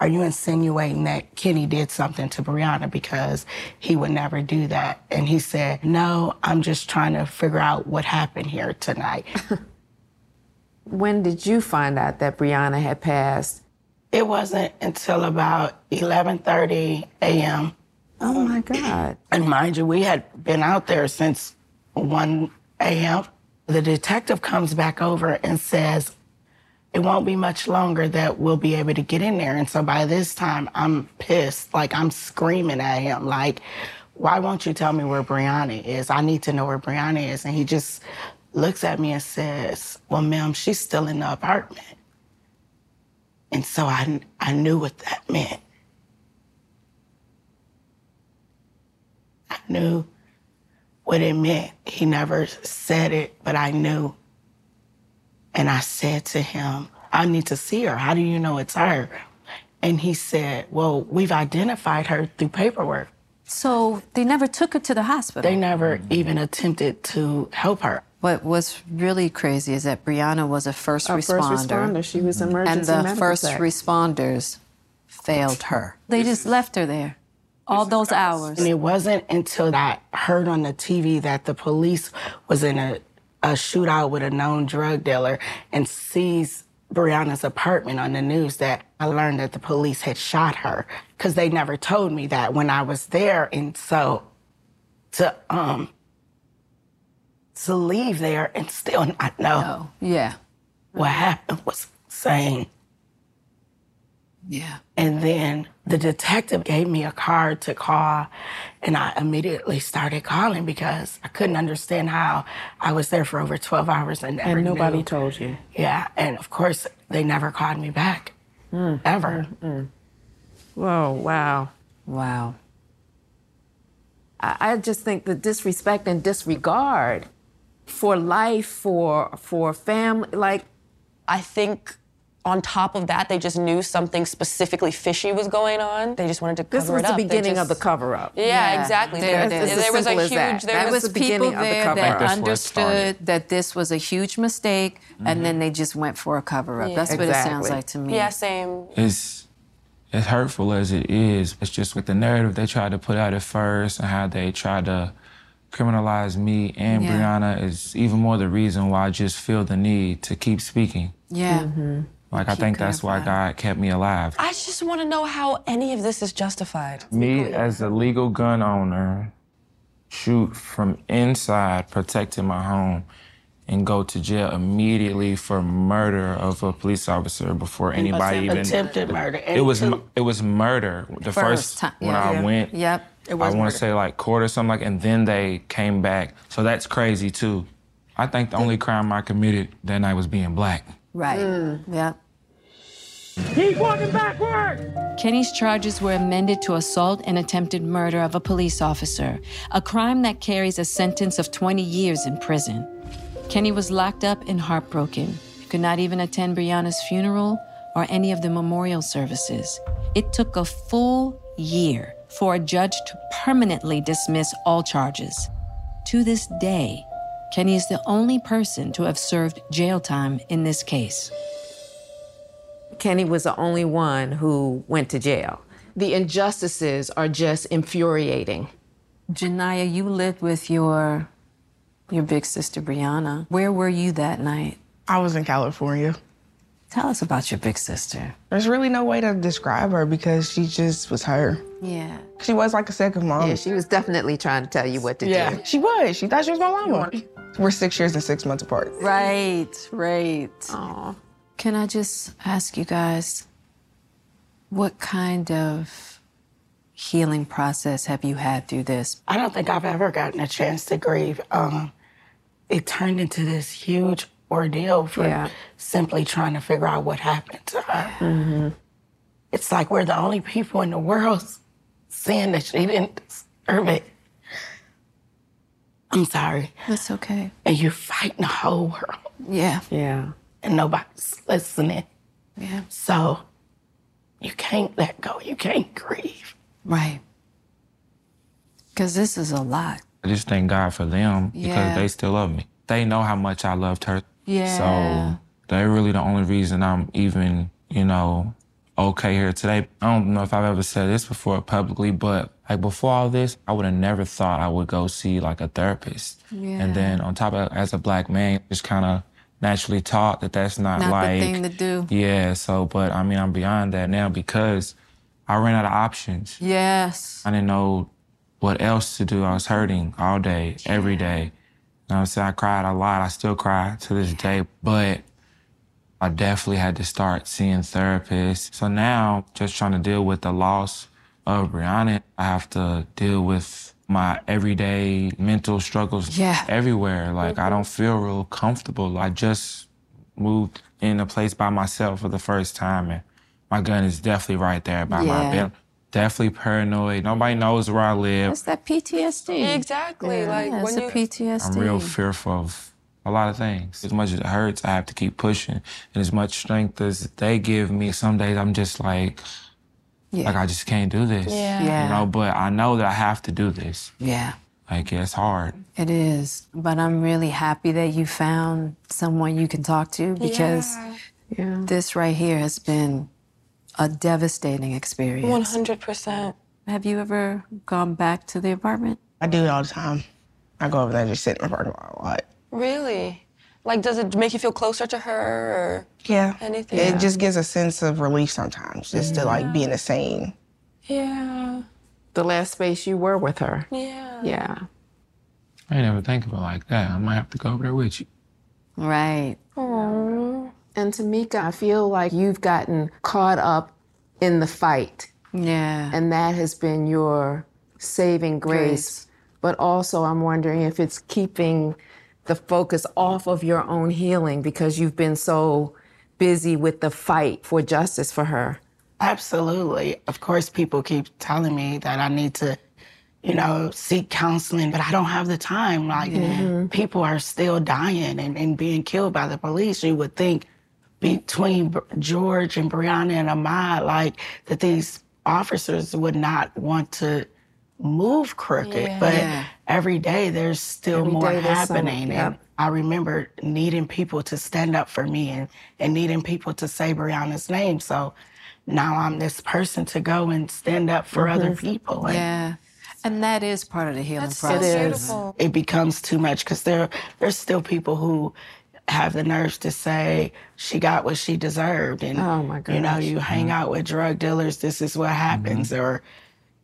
[SPEAKER 26] Are you insinuating that Kenny did something to Breonna? Because he would never do that. And he said, No, I'm just trying to figure out what happened here tonight.
[SPEAKER 25] When did you find out that Breonna had passed?
[SPEAKER 26] It wasn't until about 11:30 a.m.
[SPEAKER 25] Oh my God.
[SPEAKER 26] And mind you, we had been out there since 1 a.m. The detective comes back over and says, it won't be much longer that we'll be able to get in there. And so by this time, I'm pissed. Like I'm screaming at him, like, why won't you tell me where Breonna is? I need to know where Breonna is. And he just looks at me and says, Well, ma'am, she's still in the apartment. And so I, I knew what that meant. I knew what it meant. He never said it, but I knew. And I said to him, I need to see her. How do you know it's her? And he said, Well, we've identified her through paperwork.
[SPEAKER 2] So they never took her to the hospital?
[SPEAKER 26] They never even attempted to help her.
[SPEAKER 2] What was really crazy is that Breonna was a first
[SPEAKER 25] A
[SPEAKER 2] responder.
[SPEAKER 25] first responder. She was emergency.
[SPEAKER 2] and the
[SPEAKER 25] medical
[SPEAKER 2] first
[SPEAKER 25] tech.
[SPEAKER 2] responders failed her. They just left her there all those hours.
[SPEAKER 26] And it wasn't until I heard on the TV that the police was in a, a shootout with a known drug dealer and sees Breonna's apartment on the news that I learned that the police had shot her because they never told me that when I was there. And so to um to leave there and still not know No.
[SPEAKER 2] yeah
[SPEAKER 26] what happened was insane.
[SPEAKER 2] Yeah.
[SPEAKER 26] And then the detective gave me a card to call, and I immediately started calling because I couldn't understand how I was there for over 12 hours and never
[SPEAKER 25] And nobody
[SPEAKER 26] knew.
[SPEAKER 25] told you.
[SPEAKER 26] Yeah, and of course, they never called me back. Mm, Ever. Mm, mm.
[SPEAKER 25] Whoa, wow.
[SPEAKER 2] Wow.
[SPEAKER 25] I, I just think the disrespect and disregard for life, for for family, like
[SPEAKER 15] I think on top of that, they just knew something specifically fishy was going on. They just wanted to cover
[SPEAKER 25] this was
[SPEAKER 15] it
[SPEAKER 25] the
[SPEAKER 15] up. They
[SPEAKER 25] beginning of the cover up.
[SPEAKER 15] Yeah, exactly.
[SPEAKER 2] There,
[SPEAKER 15] There,
[SPEAKER 2] there-
[SPEAKER 15] there was a huge.
[SPEAKER 25] that.
[SPEAKER 15] There
[SPEAKER 25] That
[SPEAKER 15] was,
[SPEAKER 25] was the beginning
[SPEAKER 2] people
[SPEAKER 25] of the
[SPEAKER 2] there
[SPEAKER 25] cover-up.
[SPEAKER 2] that
[SPEAKER 25] That's
[SPEAKER 2] understood that this was a huge mistake, and mm-hmm. then they just went for a cover up.
[SPEAKER 15] Yeah.
[SPEAKER 2] That's what it sounds like to me.
[SPEAKER 15] Yeah, same.
[SPEAKER 4] It's as hurtful as it is. It's just with the narrative they tried to put out at first and how they tried to criminalize me and
[SPEAKER 15] Yeah.
[SPEAKER 4] Breonna is even more the reason why I just feel the need to keep speaking.
[SPEAKER 2] Yeah. Mm-hmm.
[SPEAKER 4] Like I think that's why God kept me alive.
[SPEAKER 15] I just want to know how any of this is justified.
[SPEAKER 4] Me as a legal gun owner, shoot from inside, protecting my home, and go to jail immediately for murder of a police officer before anybody even
[SPEAKER 26] attempted murder.
[SPEAKER 4] It was it was murder. The
[SPEAKER 26] First
[SPEAKER 4] first,
[SPEAKER 26] time,
[SPEAKER 4] when
[SPEAKER 26] yeah.
[SPEAKER 4] I went,
[SPEAKER 2] Yep.
[SPEAKER 26] It
[SPEAKER 4] I want to say like court or something like, and then they came back. So that's crazy too. I think the only crime I committed that night was being black.
[SPEAKER 2] Right. Mm. Yeah.
[SPEAKER 16] Keep walking backward!
[SPEAKER 2] Kenny's charges were amended to assault and attempted murder of a police officer, a crime that carries a sentence of 20 years in prison. Kenny was locked up and heartbroken, could not even attend Breonna's funeral or any of the memorial services. It took a full year for a judge to permanently dismiss all charges. To this day, Kenny is the only person to have served jail time in this case.
[SPEAKER 25] Kenny was the only one who went to jail. The injustices are just infuriating.
[SPEAKER 2] Ju'Niyah, you lived with your your big sister Breonna. Where were you that night?
[SPEAKER 20] I was in California.
[SPEAKER 2] Tell us about your big sister.
[SPEAKER 20] There's really no way to describe her because she just was her.
[SPEAKER 2] Yeah.
[SPEAKER 20] She was like a second mom.
[SPEAKER 25] Yeah, she was definitely trying to tell you what to
[SPEAKER 20] Yeah,
[SPEAKER 25] do.
[SPEAKER 20] she was. She thought she was my mama. We're six years and six months apart.
[SPEAKER 2] Right, right. Aw. Can I just ask you guys, what kind of healing process have you had through this?
[SPEAKER 26] I don't think I've ever gotten a chance to grieve. Um, it turned into this huge ordeal for
[SPEAKER 25] Yeah.
[SPEAKER 26] simply trying to figure out what happened to her. Mm-hmm. It's like we're the only people in the world saying that she didn't deserve it. I'm sorry.
[SPEAKER 2] That's okay.
[SPEAKER 26] And you're fighting the whole world.
[SPEAKER 2] Yeah.
[SPEAKER 25] Yeah.
[SPEAKER 26] And nobody's listening.
[SPEAKER 2] Yeah.
[SPEAKER 26] So you can't let go. You can't grieve.
[SPEAKER 2] Right. Because this is a lot.
[SPEAKER 4] I just thank God for them because they still love me. They know how much I loved her.
[SPEAKER 2] Yeah.
[SPEAKER 4] So they're really the only reason I'm even, you know, okay here today. I don't know if I've ever said this before publicly, but like before all this, I would have never thought I would go see like a therapist.
[SPEAKER 2] Yeah.
[SPEAKER 4] And then on top of as a black man, just kind of naturally taught that that's not,
[SPEAKER 2] Not the
[SPEAKER 4] like
[SPEAKER 2] thing to do.
[SPEAKER 4] Yeah. So, but I mean, I'm beyond that now because I ran out of options.
[SPEAKER 2] Yes.
[SPEAKER 4] I didn't know what else to do. I was hurting all day, every day. You know I'm saying? I cried a lot. I still cry to this day. But I definitely had to start seeing therapists. So now, just trying to deal with the loss of Breonna, I have to deal with my everyday mental struggles
[SPEAKER 2] Yeah.
[SPEAKER 4] everywhere. Like, I don't feel real comfortable. I just moved in a place by myself for the first time, and my gun is definitely right there by my bed. Definitely paranoid. Nobody knows where I live.
[SPEAKER 2] It's that PTSD.
[SPEAKER 15] Exactly. Like
[SPEAKER 2] yeah,
[SPEAKER 15] when
[SPEAKER 2] it's
[SPEAKER 15] you
[SPEAKER 2] a PTSD.
[SPEAKER 4] I'm real fearful of a lot of things. As much as it hurts, I have to keep pushing. And as much strength as they give me, some days I'm just like,
[SPEAKER 2] Yeah.
[SPEAKER 4] like I just can't do this.
[SPEAKER 2] Yeah. Yeah.
[SPEAKER 4] You know, but I know that I have to do this.
[SPEAKER 2] Yeah.
[SPEAKER 4] Like it's hard.
[SPEAKER 2] It is, but I'm really happy that you found someone you can talk to because this right here has been a devastating experience.
[SPEAKER 15] One hundred percent.
[SPEAKER 2] Have you ever gone back to the apartment?
[SPEAKER 26] I do it all the time. I go over there and just sit in the parking lot a lot.
[SPEAKER 15] Really? Like, does it make you feel closer to her or
[SPEAKER 26] Yeah.
[SPEAKER 15] anything?
[SPEAKER 26] It just gives a sense of relief sometimes, just to like be in the same.
[SPEAKER 15] Yeah.
[SPEAKER 25] The last space you were with her.
[SPEAKER 15] Yeah.
[SPEAKER 25] Yeah.
[SPEAKER 4] I ain't never think of it like that. I might have to go over there with you.
[SPEAKER 2] Right.
[SPEAKER 25] And Tamika, I feel like you've gotten caught up in the fight.
[SPEAKER 2] Yeah.
[SPEAKER 25] And that has been your saving grace. But also, I'm wondering if it's keeping the focus off of your own healing because you've been so busy with the fight for justice for her.
[SPEAKER 26] Absolutely. Of course, people keep telling me that I need to, you know, seek counseling, but I don't have the time. Like,
[SPEAKER 25] Mhm.
[SPEAKER 26] people are still dying and, and being killed by the police. You would think between George and Breonna and Ahmaud, like, that these officers would not want to move crooked.
[SPEAKER 25] Yeah.
[SPEAKER 26] But
[SPEAKER 25] Yeah.
[SPEAKER 26] every day there's still
[SPEAKER 25] Every
[SPEAKER 26] more
[SPEAKER 25] day there's some-
[SPEAKER 26] happening. And. I remember needing people to stand up for me and, and needing people to say Breonna's name. So now I'm this person to go and stand up for other
[SPEAKER 25] Mhm.
[SPEAKER 26] people. And
[SPEAKER 2] Yeah. And that is part of the healing
[SPEAKER 26] It
[SPEAKER 2] process.
[SPEAKER 26] is. It becomes too much because there, there's still people who have the nerves to say she got what she deserved, and
[SPEAKER 25] Oh, my
[SPEAKER 26] you know, you hang mm-hmm. out with drug dealers. This is what happens, mm-hmm. or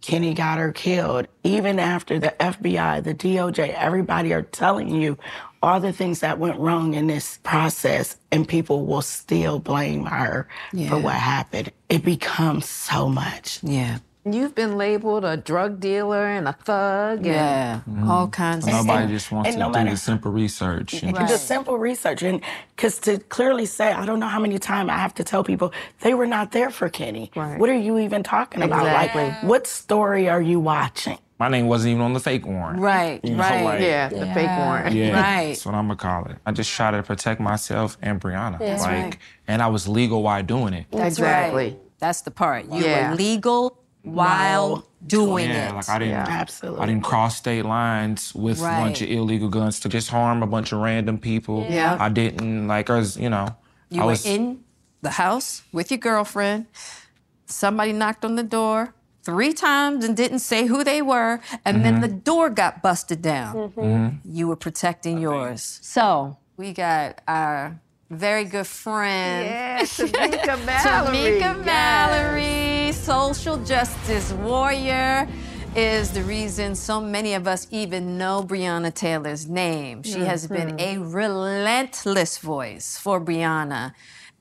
[SPEAKER 26] Kenny got her killed. Even after the FBI, the DOJ, everybody are telling you all the things that went wrong in this process, and people will still blame her
[SPEAKER 25] Yeah.
[SPEAKER 26] for what happened. It becomes so much.
[SPEAKER 2] Yeah.
[SPEAKER 25] You've been labeled a drug dealer and a thug. And
[SPEAKER 2] Yeah. Mm-hmm. All kinds of stuff.
[SPEAKER 4] Nobody
[SPEAKER 2] stuff.
[SPEAKER 4] just wants
[SPEAKER 26] and
[SPEAKER 4] to
[SPEAKER 26] no
[SPEAKER 4] do
[SPEAKER 26] matter-
[SPEAKER 4] the simple research. and
[SPEAKER 26] Just simple research. And because to clearly say, I don't know how many times I have to tell people they were not there for Kenny. Right. What are you even talking about?
[SPEAKER 25] Exactly.
[SPEAKER 26] Like, what story are you watching?
[SPEAKER 4] My name wasn't even on the fake warrant.
[SPEAKER 2] Right,
[SPEAKER 4] You know,
[SPEAKER 2] right.
[SPEAKER 4] like-
[SPEAKER 25] Yeah, the fake warrant.
[SPEAKER 4] Yeah,
[SPEAKER 2] Right.
[SPEAKER 4] that's what I'm gonna call it. I just try to protect myself and Breonna.
[SPEAKER 2] That's
[SPEAKER 4] like,
[SPEAKER 2] right.
[SPEAKER 4] and I was legal while doing it.
[SPEAKER 2] That's
[SPEAKER 25] Exactly.
[SPEAKER 2] right. That's the part. You
[SPEAKER 25] Yeah.
[SPEAKER 2] were legal while doing
[SPEAKER 4] yeah,
[SPEAKER 2] it.
[SPEAKER 4] like I didn't,
[SPEAKER 26] absolutely.
[SPEAKER 4] I didn't cross state lines with a bunch of illegal guns to just harm a bunch of random people.
[SPEAKER 2] Yeah.
[SPEAKER 4] I didn't like us, you know.
[SPEAKER 2] You
[SPEAKER 4] I
[SPEAKER 2] were
[SPEAKER 4] was
[SPEAKER 2] in the house with your girlfriend. Somebody knocked on the door three times and didn't say who they were, and then
[SPEAKER 4] Mhm.
[SPEAKER 2] the door got busted down.
[SPEAKER 4] Mhm.
[SPEAKER 2] You were protecting yours. So we got our very good friend.
[SPEAKER 25] Yes, Tamika Mallory.
[SPEAKER 2] Tamika
[SPEAKER 25] Yes.
[SPEAKER 2] Mallory, social justice warrior, is the reason so many of us even know Breonna Taylor's name. She has been mm-hmm. a relentless voice for Breonna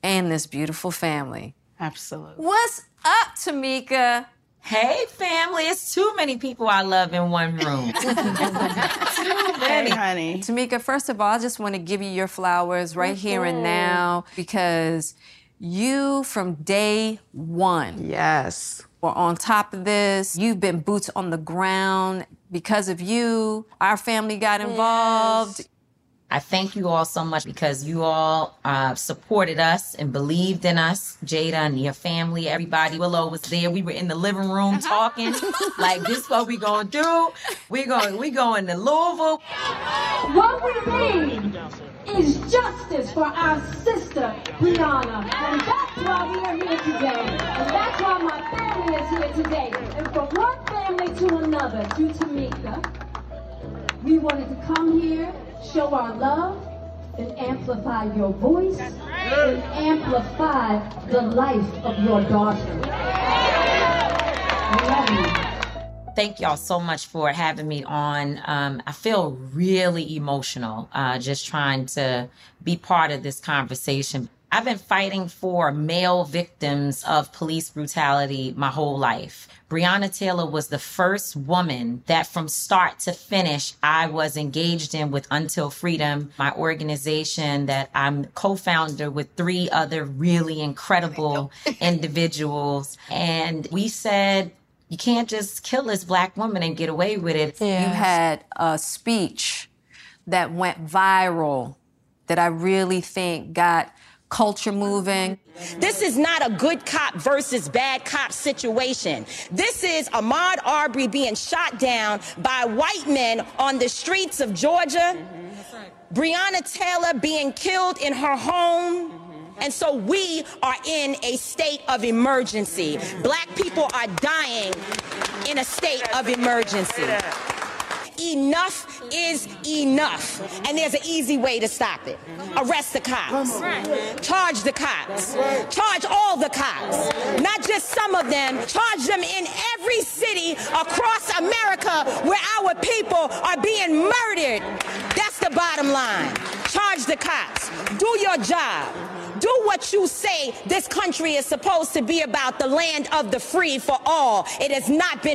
[SPEAKER 2] and this beautiful family.
[SPEAKER 26] Absolutely.
[SPEAKER 2] What's up, Tamika?
[SPEAKER 27] Hey, family. It's too many people I love in one room. too many.
[SPEAKER 26] honey.
[SPEAKER 2] Tamika, first of all, I just want to give you your flowers right here and now because you, from day one,
[SPEAKER 25] yes,
[SPEAKER 2] were on top of this. You've been boots on the ground because of you. Our family got involved.
[SPEAKER 27] I thank you all so much because you all uh, supported us and believed in us. Jada and your family, everybody. Willow was there. We were in the living room talking like, "This is what we gonna do? We going we going to Louisville."
[SPEAKER 28] What we need is justice for our sister, Breonna. And that's why we are here today. And that's why my family is here today. And from one family to another, to Tamika, we wanted to come here, show our love, and amplify your voice, and amplify the life of your daughter.
[SPEAKER 27] Thank y'all so much for having me on. Um, I feel really emotional uh, just trying to be part of this conversation. I've been fighting for male victims of police brutality my whole life. Breonna Taylor was the first woman that from start to finish I was engaged in with Until Freedom, my organization that I'm co-founder with three other really incredible individuals. And we said, you can't just kill this black woman and get away with it.
[SPEAKER 2] You had a speech that went viral that I really think got culture moving.
[SPEAKER 29] This is not a good cop versus bad cop situation. This is Ahmaud Arbery being shot down by white men on the streets of Georgia. Breonna Taylor being killed in her home. And so we are in a state of emergency. Black people are dying in a state of emergency. Enough is enough. And there's an easy way to stop it. Arrest the cops. Charge the cops. Charge all the cops. Not just some of them. Charge them in every city across America where our people are being murdered. That's the bottom line. Charge the cops. Do your job. Do what you say this country is supposed to be about the land of the free for all. It has not been.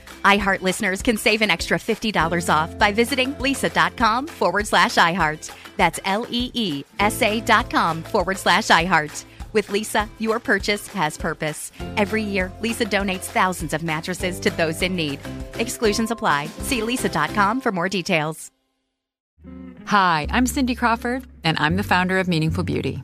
[SPEAKER 30] iHeart listeners can save an extra $50 off by visiting leesa.com forward slash iHeart. That's L E E S A dot com forward slash iHeart. With Leesa, your purchase has purpose. Every year, Leesa donates thousands of mattresses to those in need. Exclusions apply. See leesa.com for more details.
[SPEAKER 23] Hi, I'm Cindy Crawford, and I'm the founder of Meaningful Beauty.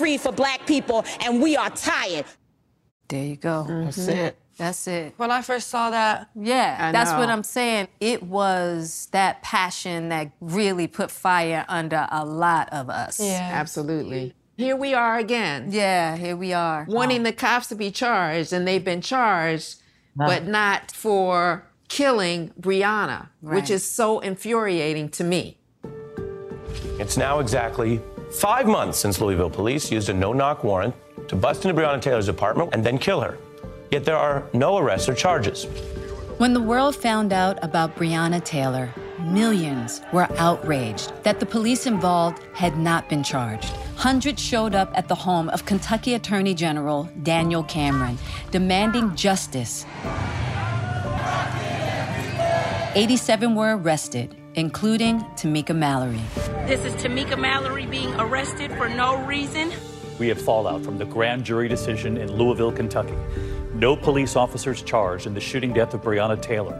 [SPEAKER 29] Free for black people, and we are tired.
[SPEAKER 2] There you go.
[SPEAKER 26] That's
[SPEAKER 2] Mhm.
[SPEAKER 26] it.
[SPEAKER 2] That's it.
[SPEAKER 15] When I first saw that,
[SPEAKER 2] Yeah,
[SPEAKER 15] I
[SPEAKER 2] that's what. I'm saying. It was that passion that really put fire under a lot of us.
[SPEAKER 25] Yeah, absolutely. Here we are again.
[SPEAKER 2] Yeah, here we are.
[SPEAKER 25] Wanting the cops to be charged, and they've been charged, but not for killing Breonna, which is so infuriating to me.
[SPEAKER 31] It's now exactly five months since Louisville police used a no knock warrant to bust into Breonna Taylor's apartment and then kill her. Yet there are no arrests or charges.
[SPEAKER 2] When the world found out about Breonna Taylor, millions were outraged that the police involved had not been charged. Hundreds showed up at the home of Kentucky Attorney General Daniel Cameron, demanding justice. 87 were arrested, including Tamika Mallory.
[SPEAKER 32] This is Tamika Mallory being arrested for no reason.
[SPEAKER 33] We have fallout from the grand jury decision in Louisville, Kentucky. No police officers charged in the shooting death of Breonna Taylor.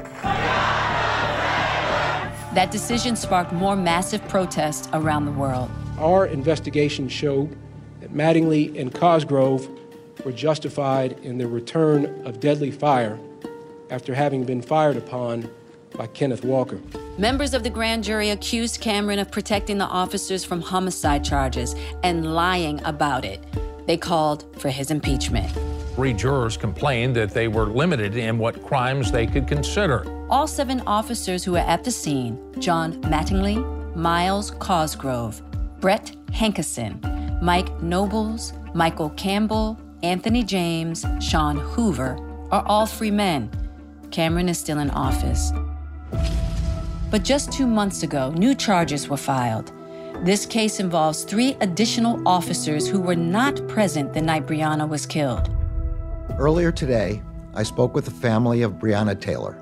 [SPEAKER 2] That decision sparked more massive protests around the world.
[SPEAKER 34] Our investigation showed that Mattingly and Cosgrove were justified in the return of deadly fire after having been fired upon by Kenneth Walker.
[SPEAKER 2] Members of the grand jury accused Cameron of protecting the officers from homicide charges and lying about it. They called for his impeachment.
[SPEAKER 35] Three jurors complained that they were limited in what crimes they could consider.
[SPEAKER 2] All seven officers who were at the scene John Mattingly, Myles Cosgrove, Brett Hankison, Mike Nobles, Michael Campbell, Anthony James, Sean Hoover are all free men. Cameron is still in office. But just two months ago, new charges were filed. This case involves three additional officers who were not present the night Breonna was killed.
[SPEAKER 36] Earlier today, I spoke with the family of Breonna Taylor.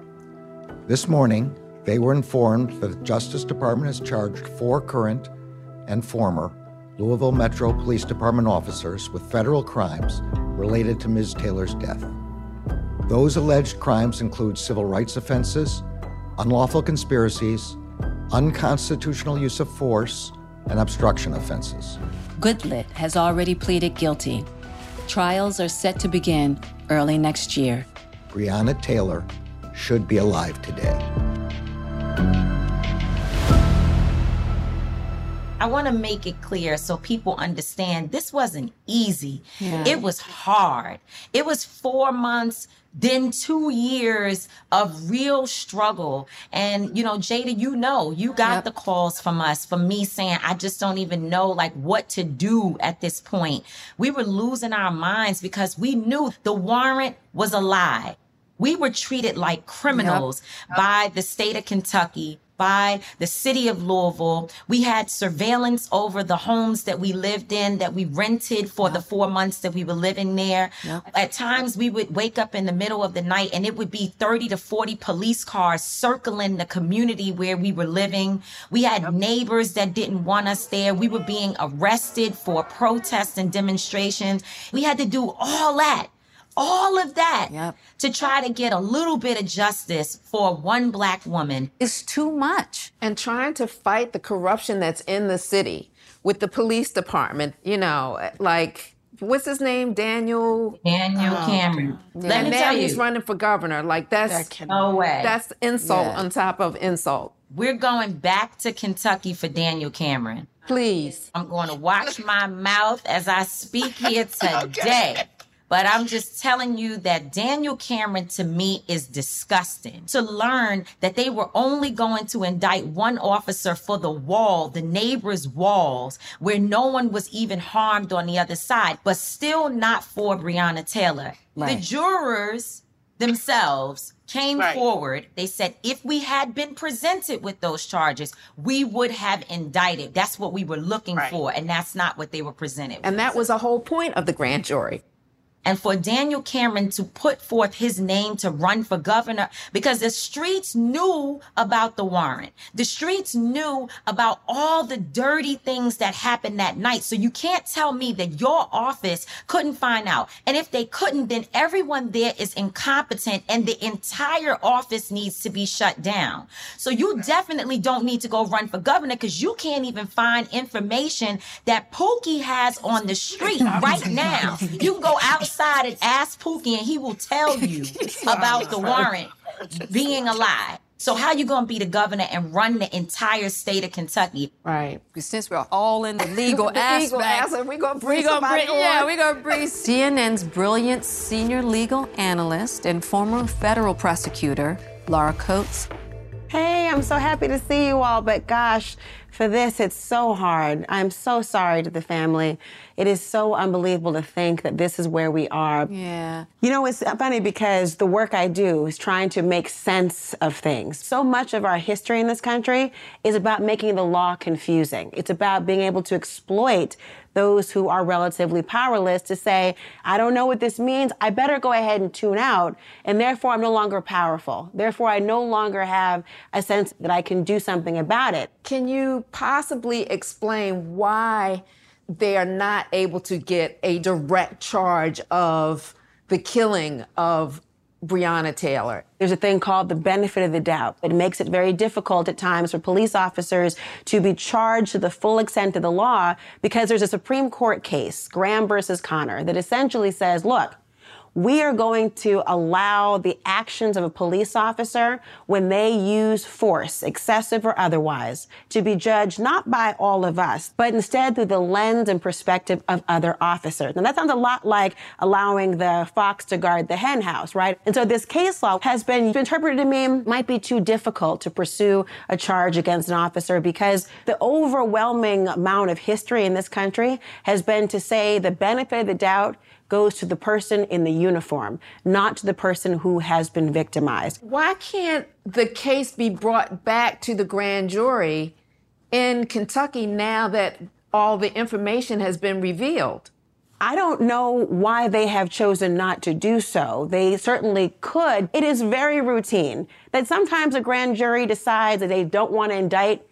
[SPEAKER 36] This morning, they were informed that the Justice Department has charged four current and former Louisville Metro Police Department officers with federal crimes related to Ms. Taylor's death. Those alleged crimes include civil rights offenses, unlawful conspiracies, unconstitutional use of force, and obstruction offenses.
[SPEAKER 2] Goodlett has already pleaded guilty. Trials are set to begin early next year.
[SPEAKER 36] Breonna Taylor should be alive today.
[SPEAKER 27] I want to make it clear so people understand this wasn't easy.
[SPEAKER 2] Yeah.
[SPEAKER 27] It was hard. It was four months, then two years of real struggle. And, you know, Jada, you know, you got the calls from us, from me saying, I just don't even know like what to do at this point. We were losing our minds because we knew the warrant was a lie. We were treated like criminals by the state of Kentucky, by the city of Louisville. We had surveillance over the homes that we lived in, that we rented for the four months that we were living there. At times, we would wake up in the middle of the night and it would be 30 to 40 police cars circling the community where we were living. We had neighbors that didn't want us there. We were being arrested for protests and demonstrations. We had to do all that all of that to try to get a little bit of justice for one black woman.
[SPEAKER 2] It's too much.
[SPEAKER 25] And trying to fight the corruption that's in the city with the police department, you know, like what's his name? Daniel
[SPEAKER 27] Daniel
[SPEAKER 25] Oh,
[SPEAKER 27] Cameron.
[SPEAKER 25] okay.
[SPEAKER 27] Let
[SPEAKER 25] and
[SPEAKER 27] me
[SPEAKER 25] now
[SPEAKER 27] tell
[SPEAKER 25] he's
[SPEAKER 27] you.
[SPEAKER 25] running for governor. Like that's
[SPEAKER 27] No way.
[SPEAKER 25] That's insult
[SPEAKER 27] Yeah.
[SPEAKER 25] on top of insult.
[SPEAKER 27] We're going back to Kentucky for Daniel Cameron.
[SPEAKER 25] Please.
[SPEAKER 27] I'm going to watch my mouth as I speak here today. But I'm just telling you that Daniel Cameron to me is disgusting. To learn that they were only going to indict one officer for the wall, the neighbor's walls, where no one was even harmed on the other side, but still not for Breonna Taylor. The jurors themselves came
[SPEAKER 2] Right.
[SPEAKER 27] forward. They said if we had been presented with those charges, we would have indicted. That's what we were looking for, and that's not what they were presented with.
[SPEAKER 25] And that was a whole point of the grand jury.
[SPEAKER 27] And for Daniel Cameron to put forth his name to run for governor, because the streets knew about the warrant. The streets knew about all the dirty things that happened that night. So you can't tell me that your office couldn't find out. And if they couldn't, then everyone there is incompetent and the entire office needs to be shut down. So you definitely don't need to go run for governor because you can't even find information that Pookie has on the street right now. You can go outside outside and ask Pookie, and he will tell you about the warrant being a lie. So how you gonna be the governor and run the entire state of Kentucky?
[SPEAKER 25] Right.
[SPEAKER 2] Since we're all in the legal
[SPEAKER 25] The
[SPEAKER 2] aspects,
[SPEAKER 25] legal aspect, we're gonna bring
[SPEAKER 2] we gonna
[SPEAKER 25] somebody
[SPEAKER 2] bring, yeah,
[SPEAKER 25] on.
[SPEAKER 2] we gonna bring CNN's brilliant senior legal analyst and former federal prosecutor, Laura Coates.
[SPEAKER 37] Hey, I'm so happy to see you all, but gosh, for this, it's so hard. I'm so sorry to the family. It is so unbelievable to think that this is where we are.
[SPEAKER 2] Yeah.
[SPEAKER 37] You know, it's funny because the work I do is trying to make sense of things. So much of our history in this country is about making the law confusing. It's about being able to exploit those who are relatively powerless to say, I don't know what this means. I better go ahead and tune out. And therefore, I'm no longer powerful. Therefore, I no longer have a sense that I can do something about it.
[SPEAKER 25] Can you possibly explain why they are not able to get a direct charge of the killing of Breonna Taylor?
[SPEAKER 37] There's a thing called the benefit of the doubt. It makes it very difficult at times for police officers to be charged to the full extent of the law because there's a Supreme Court case, Graham versus Connor, that essentially says, look, we are going to allow the actions of a police officer when they use force, excessive or otherwise, to be judged not by all of us, but instead through the lens and perspective of other officers. And that sounds a lot like allowing the fox to guard the hen house, right? And so this case law has been interpreted to mean might be too difficult to pursue a charge against an officer because the overwhelming amount of history in this country has been to say the benefit of the doubt goes to the person in the uniform, not to the person who has been victimized.
[SPEAKER 25] Why can't the case be brought back to the grand jury in Kentucky now that all the information has been revealed?
[SPEAKER 37] I don't know why they have chosen not to do so. They certainly could. It is very routine that sometimes a grand jury decides that they don't want to indict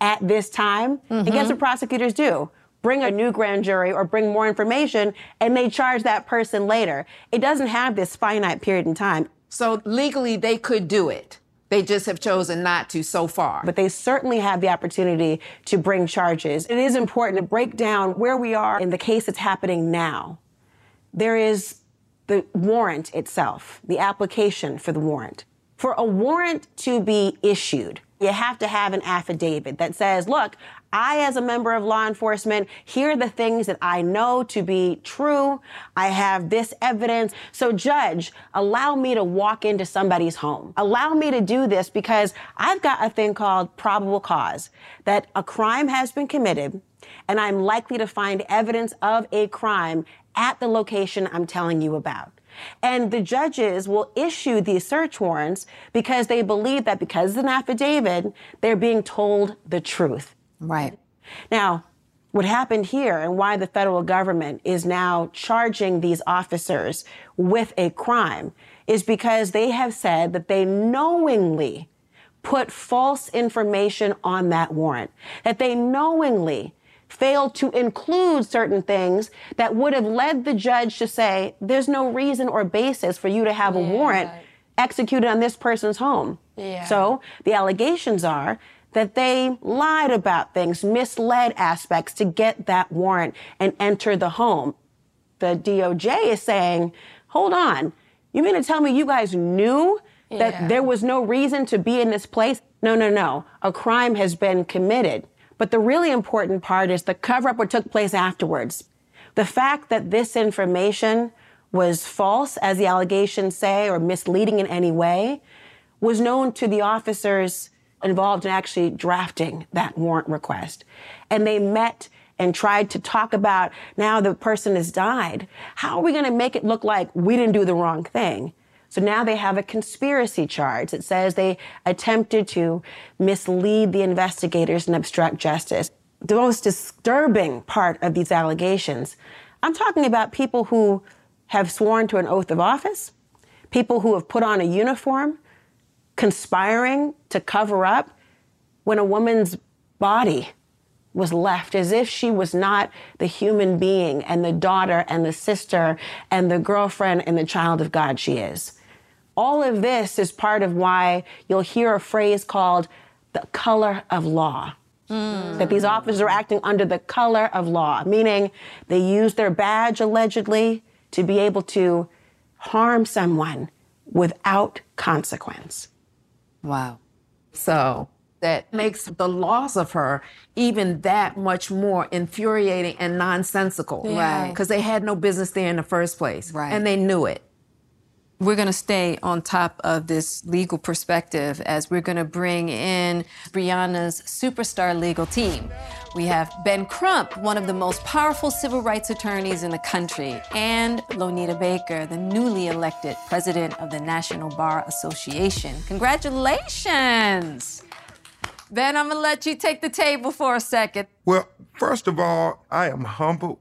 [SPEAKER 37] at this time. And guess mm-hmm. what prosecutors do? Bring a new grand jury or bring more information and they charge that person later. It doesn't have this finite period in time.
[SPEAKER 25] So legally, they could do it. They just have chosen not to so far.
[SPEAKER 37] But they certainly have the opportunity to bring charges. It is important to break down where we are in the case that's happening now. There is the warrant itself, the application for the warrant. For a warrant to be issued, you have to have an affidavit that says, look, I, as a member of law enforcement, here are the things that I know to be true. I have this evidence. So, judge, allow me to walk into somebody's home. Allow me to do this because I've got a thing called probable cause that a crime has been committed and I'm likely to find evidence of a crime at the location I'm telling you about. And the judges will issue these search warrants because they believe that because it's an affidavit, they're being told the truth.
[SPEAKER 2] Right.
[SPEAKER 37] Now, what happened here and why the federal government is now charging these officers with a crime is because they have said that they knowingly put false information on that warrant, that they knowingly failed to include certain things that would have led the judge to say, there's no reason or basis for you to have a warrant executed on this person's home.
[SPEAKER 15] Yeah.
[SPEAKER 37] So the allegations are that they lied about things, misled aspects to get that warrant and enter the home. The DOJ is saying, hold on, you mean to tell me you guys knew that
[SPEAKER 15] Yeah.
[SPEAKER 37] there was no reason to be in this place? No, no, no. A crime has been committed. But the really important part is the cover up what took place afterwards. The fact that this information was false, as the allegations say, or misleading in any way, was known to the officers involved in actually drafting that warrant request. And they met and tried to talk about now the person has died. How are we going to make it look like we didn't do the wrong thing? So now they have a conspiracy charge that says they attempted to mislead the investigators and obstruct justice. The most disturbing part of these allegations, I'm talking about people who have sworn to an oath of office, people who have put on a uniform, conspiring to cover up when a woman's body was left as if she was not the human being and the daughter and the sister and the girlfriend and the child of God she is. All of this is part of why you'll hear a phrase called the color of law. Hmm. That these officers are acting under the color of law, meaning they use their badge allegedly to be able to harm someone without consequence.
[SPEAKER 2] Wow.
[SPEAKER 25] So that makes the loss of her even that much more infuriating and nonsensical.
[SPEAKER 2] Yeah. Right.
[SPEAKER 25] Because they had no business there in the first place.
[SPEAKER 2] Right.
[SPEAKER 25] And they knew it.
[SPEAKER 2] We're going to stay on top of this legal perspective as we're going to bring in Breonna's superstar legal team. We have Ben Crump, one of the most powerful civil rights attorneys in the country, and Lonita Baker, the newly elected president of the National Bar Association. Congratulations! Ben, I'm going to let you take the table for a second.
[SPEAKER 38] Well, first of all, I am humbled,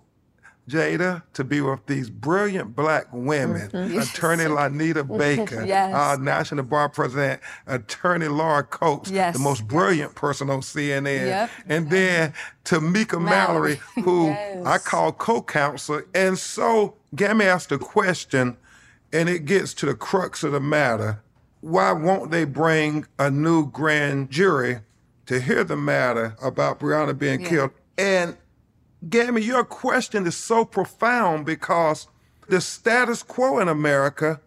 [SPEAKER 38] Jada, to be with these brilliant black women.
[SPEAKER 2] Mhm.
[SPEAKER 38] Attorney Lonita Baker,
[SPEAKER 2] Yes.
[SPEAKER 38] our National Bar President, Attorney Laura Coates,
[SPEAKER 2] Yes.
[SPEAKER 38] the most brilliant person on CNN.
[SPEAKER 2] Yep.
[SPEAKER 38] And then Tamika Mallory,
[SPEAKER 2] Mallory.
[SPEAKER 38] who
[SPEAKER 2] Yes.
[SPEAKER 38] I call co-counsel. And so Gammy asked a question, and it gets to the crux of the matter. Why won't they bring a new grand jury to hear the matter about Breonna being
[SPEAKER 2] Yeah.
[SPEAKER 38] killed? And Gammy, your question is so profound because the status quo in America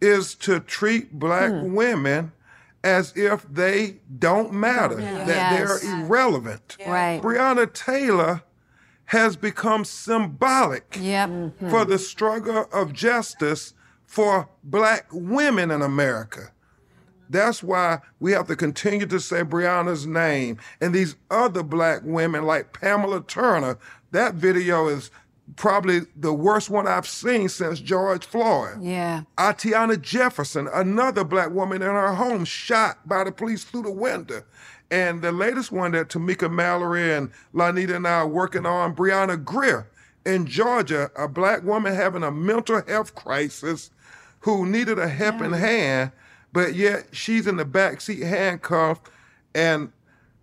[SPEAKER 38] is to treat black
[SPEAKER 2] Hmm.
[SPEAKER 38] women as if they don't matter, that
[SPEAKER 2] Yes.
[SPEAKER 38] they're irrelevant.
[SPEAKER 2] Right.
[SPEAKER 38] Breonna Taylor has become symbolic
[SPEAKER 2] Yep.
[SPEAKER 38] for the struggle of justice for black women in America. That's why we have to continue to say Breonna's name and these other black women like Pamela Turner. That video is probably the worst one I've seen since George Floyd.
[SPEAKER 2] Yeah.
[SPEAKER 38] Atiana Jefferson, another black woman in her home, shot by the police through the window. And the latest one that Tamika Mallory and Lonita and I are working on, Brianna Grier in Georgia, a black woman having a mental health crisis who needed a helping hand, but yet she's in the back seat handcuffed and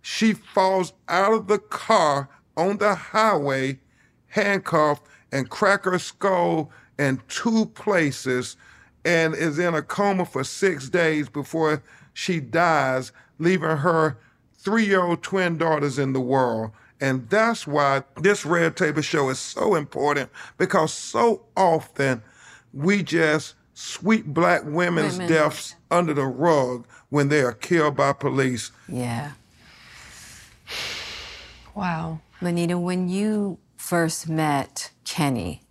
[SPEAKER 38] she falls out of the car on the highway handcuffed and crack her skull in two places and is in a coma for six days before she dies, leaving her three year old twin daughters in the world. And that's why this Red Table Show is so important because so often we just sweep black women's
[SPEAKER 2] Women.
[SPEAKER 38] deaths under the rug when they are killed by police.
[SPEAKER 2] Yeah.
[SPEAKER 15] Wow.
[SPEAKER 2] Lonita, when you first met Kenny,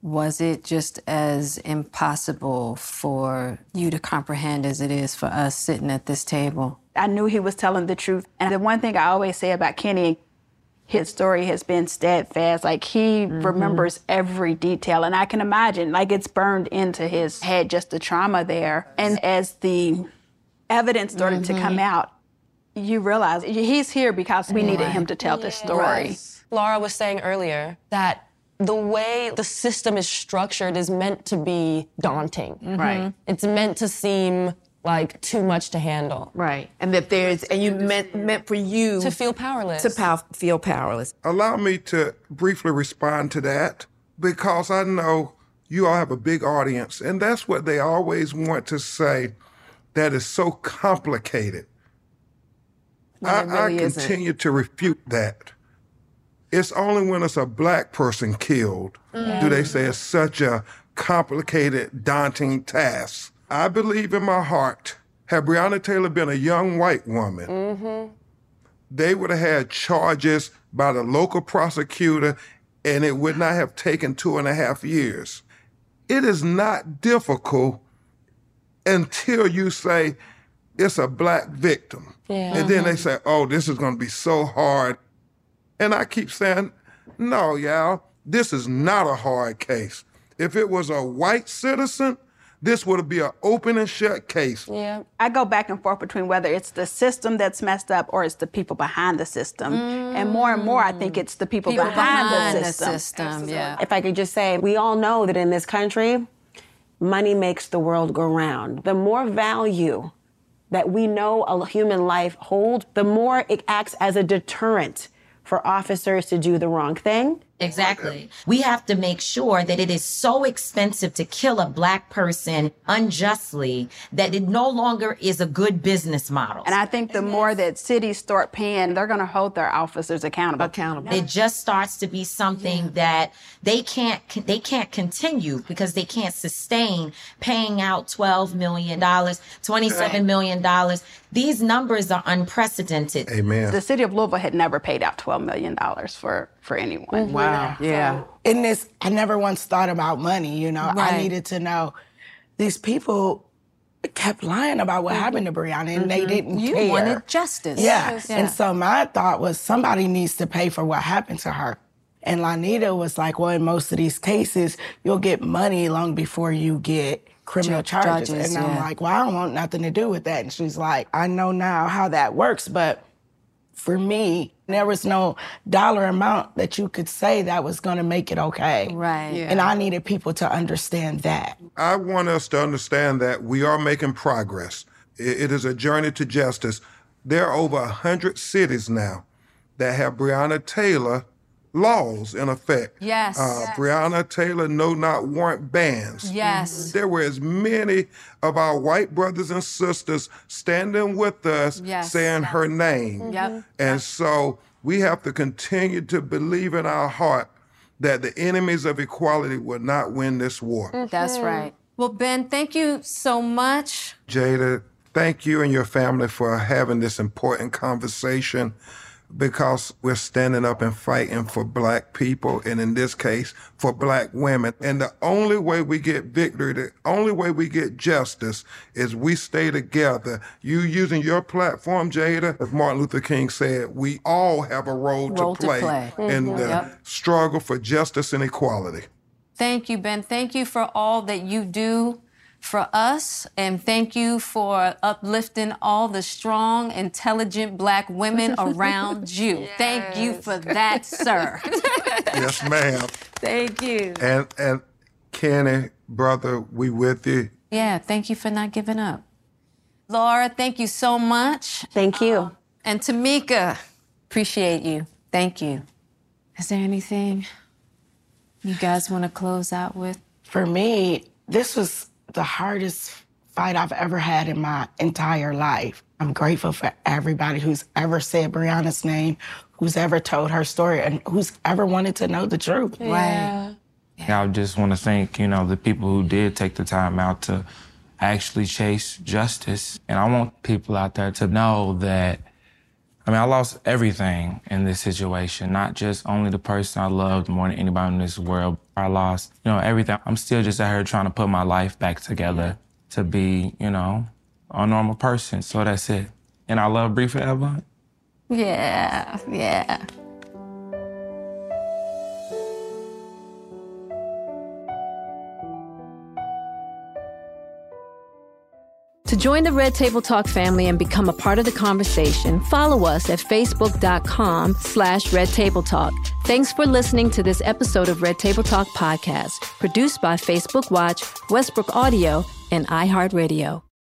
[SPEAKER 2] was it just as impossible for you to comprehend as it is for us sitting at this table?
[SPEAKER 39] I knew he was telling the truth. And the one thing I always say about Kenny, his story has been steadfast. Like he mm-hmm. remembers every detail. And I can imagine, like it's burned into his head, just the trauma there. And as the evidence started to come mm-hmm. out, you realize he's here because we needed him to tell this story.
[SPEAKER 15] Laura was saying earlier that the way the system is structured is meant to be daunting. Mm-hmm.
[SPEAKER 25] Right.
[SPEAKER 15] It's meant to seem like too much to handle.
[SPEAKER 25] Right. And that there's, and you meant, meant for you
[SPEAKER 15] To feel powerless.
[SPEAKER 25] to pow- feel powerless.
[SPEAKER 38] Allow me to briefly respond to that because I know you all have a big audience, and that's what they always want to say that is so complicated. I,
[SPEAKER 25] really
[SPEAKER 38] I
[SPEAKER 25] isn't.
[SPEAKER 38] continue to refute that. It's only when it's a black person killed do they say it's such a complicated, daunting task. I believe in my heart, had Breonna Taylor been a young white woman,
[SPEAKER 15] Mm-hmm.
[SPEAKER 38] they would have had charges by the local prosecutor and it would not have taken two and a half years. It is not difficult until you say it's a black victim.
[SPEAKER 15] Yeah.
[SPEAKER 38] And then they uh-huh. say, oh, this is going to be so hard. And I keep saying, no, y'all, this is not a hard case. If it was a white citizen, this would be an open and shut case.
[SPEAKER 39] Yeah. I go back and forth between whether it's the system that's messed up or it's the people behind the system. And more and more, I think it's the people,
[SPEAKER 2] People
[SPEAKER 39] behind,
[SPEAKER 2] behind
[SPEAKER 39] the
[SPEAKER 2] the
[SPEAKER 39] system.
[SPEAKER 2] system, yeah.
[SPEAKER 37] If I could just say, we all know that in this country, money makes the world go round. The more value that we know a human life holds, the more it acts as a deterrent for officers to do the wrong thing.
[SPEAKER 27] Exactly. We have to make sure that it is so expensive to kill a black person unjustly that it no longer is a good business model.
[SPEAKER 39] And I think the more that cities start paying, they're going to hold their officers accountable.
[SPEAKER 25] Accountable.
[SPEAKER 27] It just starts to be something that they can't they can't continue because they can't sustain paying out 12 million dollars, 27 million dollars. These numbers are unprecedented.
[SPEAKER 38] Amen.
[SPEAKER 39] The city of Louisville had never paid out $12 million for, for anyone.
[SPEAKER 25] Wow. Yeah.
[SPEAKER 26] in this, I never once thought about money. You know, I needed to know these people kept lying about what happened to Breonna, and they mm-hmm. didn't
[SPEAKER 2] You
[SPEAKER 26] care.
[SPEAKER 2] wanted justice.
[SPEAKER 26] Yeah.
[SPEAKER 2] Yes.
[SPEAKER 26] And so my thought was somebody needs to pay for what happened to her. And Lonita was like, well, in most of these cases, you'll get money long before you get criminal
[SPEAKER 2] Ju-
[SPEAKER 26] charges.
[SPEAKER 2] judges,
[SPEAKER 26] and I'm
[SPEAKER 2] yeah.
[SPEAKER 26] like, well, I don't want nothing to do with that. And she's like, I know now how that works, but for me, there was no dollar amount that you could say that was going to make it okay.
[SPEAKER 2] Right. Yeah.
[SPEAKER 26] And I needed people to understand that.
[SPEAKER 38] I want us to understand that we are making progress. It is a journey to justice. There are over 100 cities now that have Breonna Taylor laws in effect.
[SPEAKER 2] Yes.
[SPEAKER 38] Uh, Breonna Taylor no-knock warrant bans.
[SPEAKER 2] Yes. Mm-hmm.
[SPEAKER 38] There were as many of our white brothers and sisters standing with us
[SPEAKER 2] Yes.
[SPEAKER 38] saying her name. Mm-hmm.
[SPEAKER 2] Yep.
[SPEAKER 38] And so we have to continue to believe in our heart that the enemies of equality will not win this war. Mm-hmm.
[SPEAKER 2] That's right. Well, Ben, thank you so much.
[SPEAKER 38] Jada, thank you and your family for having this important conversation because we're standing up and fighting for black people and in this case for black women. And the only way we get victory, the only way we get justice is we stay together. You using your platform, Jada, as Martin Luther King said, we all have a role,
[SPEAKER 2] Role to
[SPEAKER 38] to play,
[SPEAKER 2] play.
[SPEAKER 38] in
[SPEAKER 2] Mhm.
[SPEAKER 38] the
[SPEAKER 2] Yep.
[SPEAKER 38] struggle for justice and equality.
[SPEAKER 2] Thank you, Ben. Thank you for all that you do for us. And thank you for uplifting all the strong, intelligent black women around you. Thank you for that, sir.
[SPEAKER 38] yes, ma'am.
[SPEAKER 2] thank you.
[SPEAKER 38] And and Kenny, brother, we with you.
[SPEAKER 2] Yeah, thank you for not giving up. Laura, thank you so much.
[SPEAKER 37] Thank you.
[SPEAKER 2] Um, and Tamika, appreciate you. Thank you. Is there anything you guys want to close out with?
[SPEAKER 26] For me, this was the hardest fight I've ever had in my entire life. I'm grateful for everybody who's ever said Breonna's name, who's ever told her story, and who's ever wanted to know the truth.
[SPEAKER 2] Right.
[SPEAKER 40] I just want to thank, you know, the people who did take the time out to actually chase justice. And I want people out there to know that, I mean, I lost everything in this situation, not just only the person I loved more than anybody in this world. I lost, you know, everything. I'm still just out here trying to put my life back together to be, you know, a normal person. So that's it. And I love Bree forever.
[SPEAKER 2] Yeah, yeah.
[SPEAKER 41] To join the Red Table Talk family and become a part of the conversation, follow us at facebook.com slash Red Table Talk. Thanks for listening to this episode of Red Table Talk podcast, produced by Facebook Watch, Westbrook Audio, and iHeartRadio.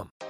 [SPEAKER 42] Indeed.com.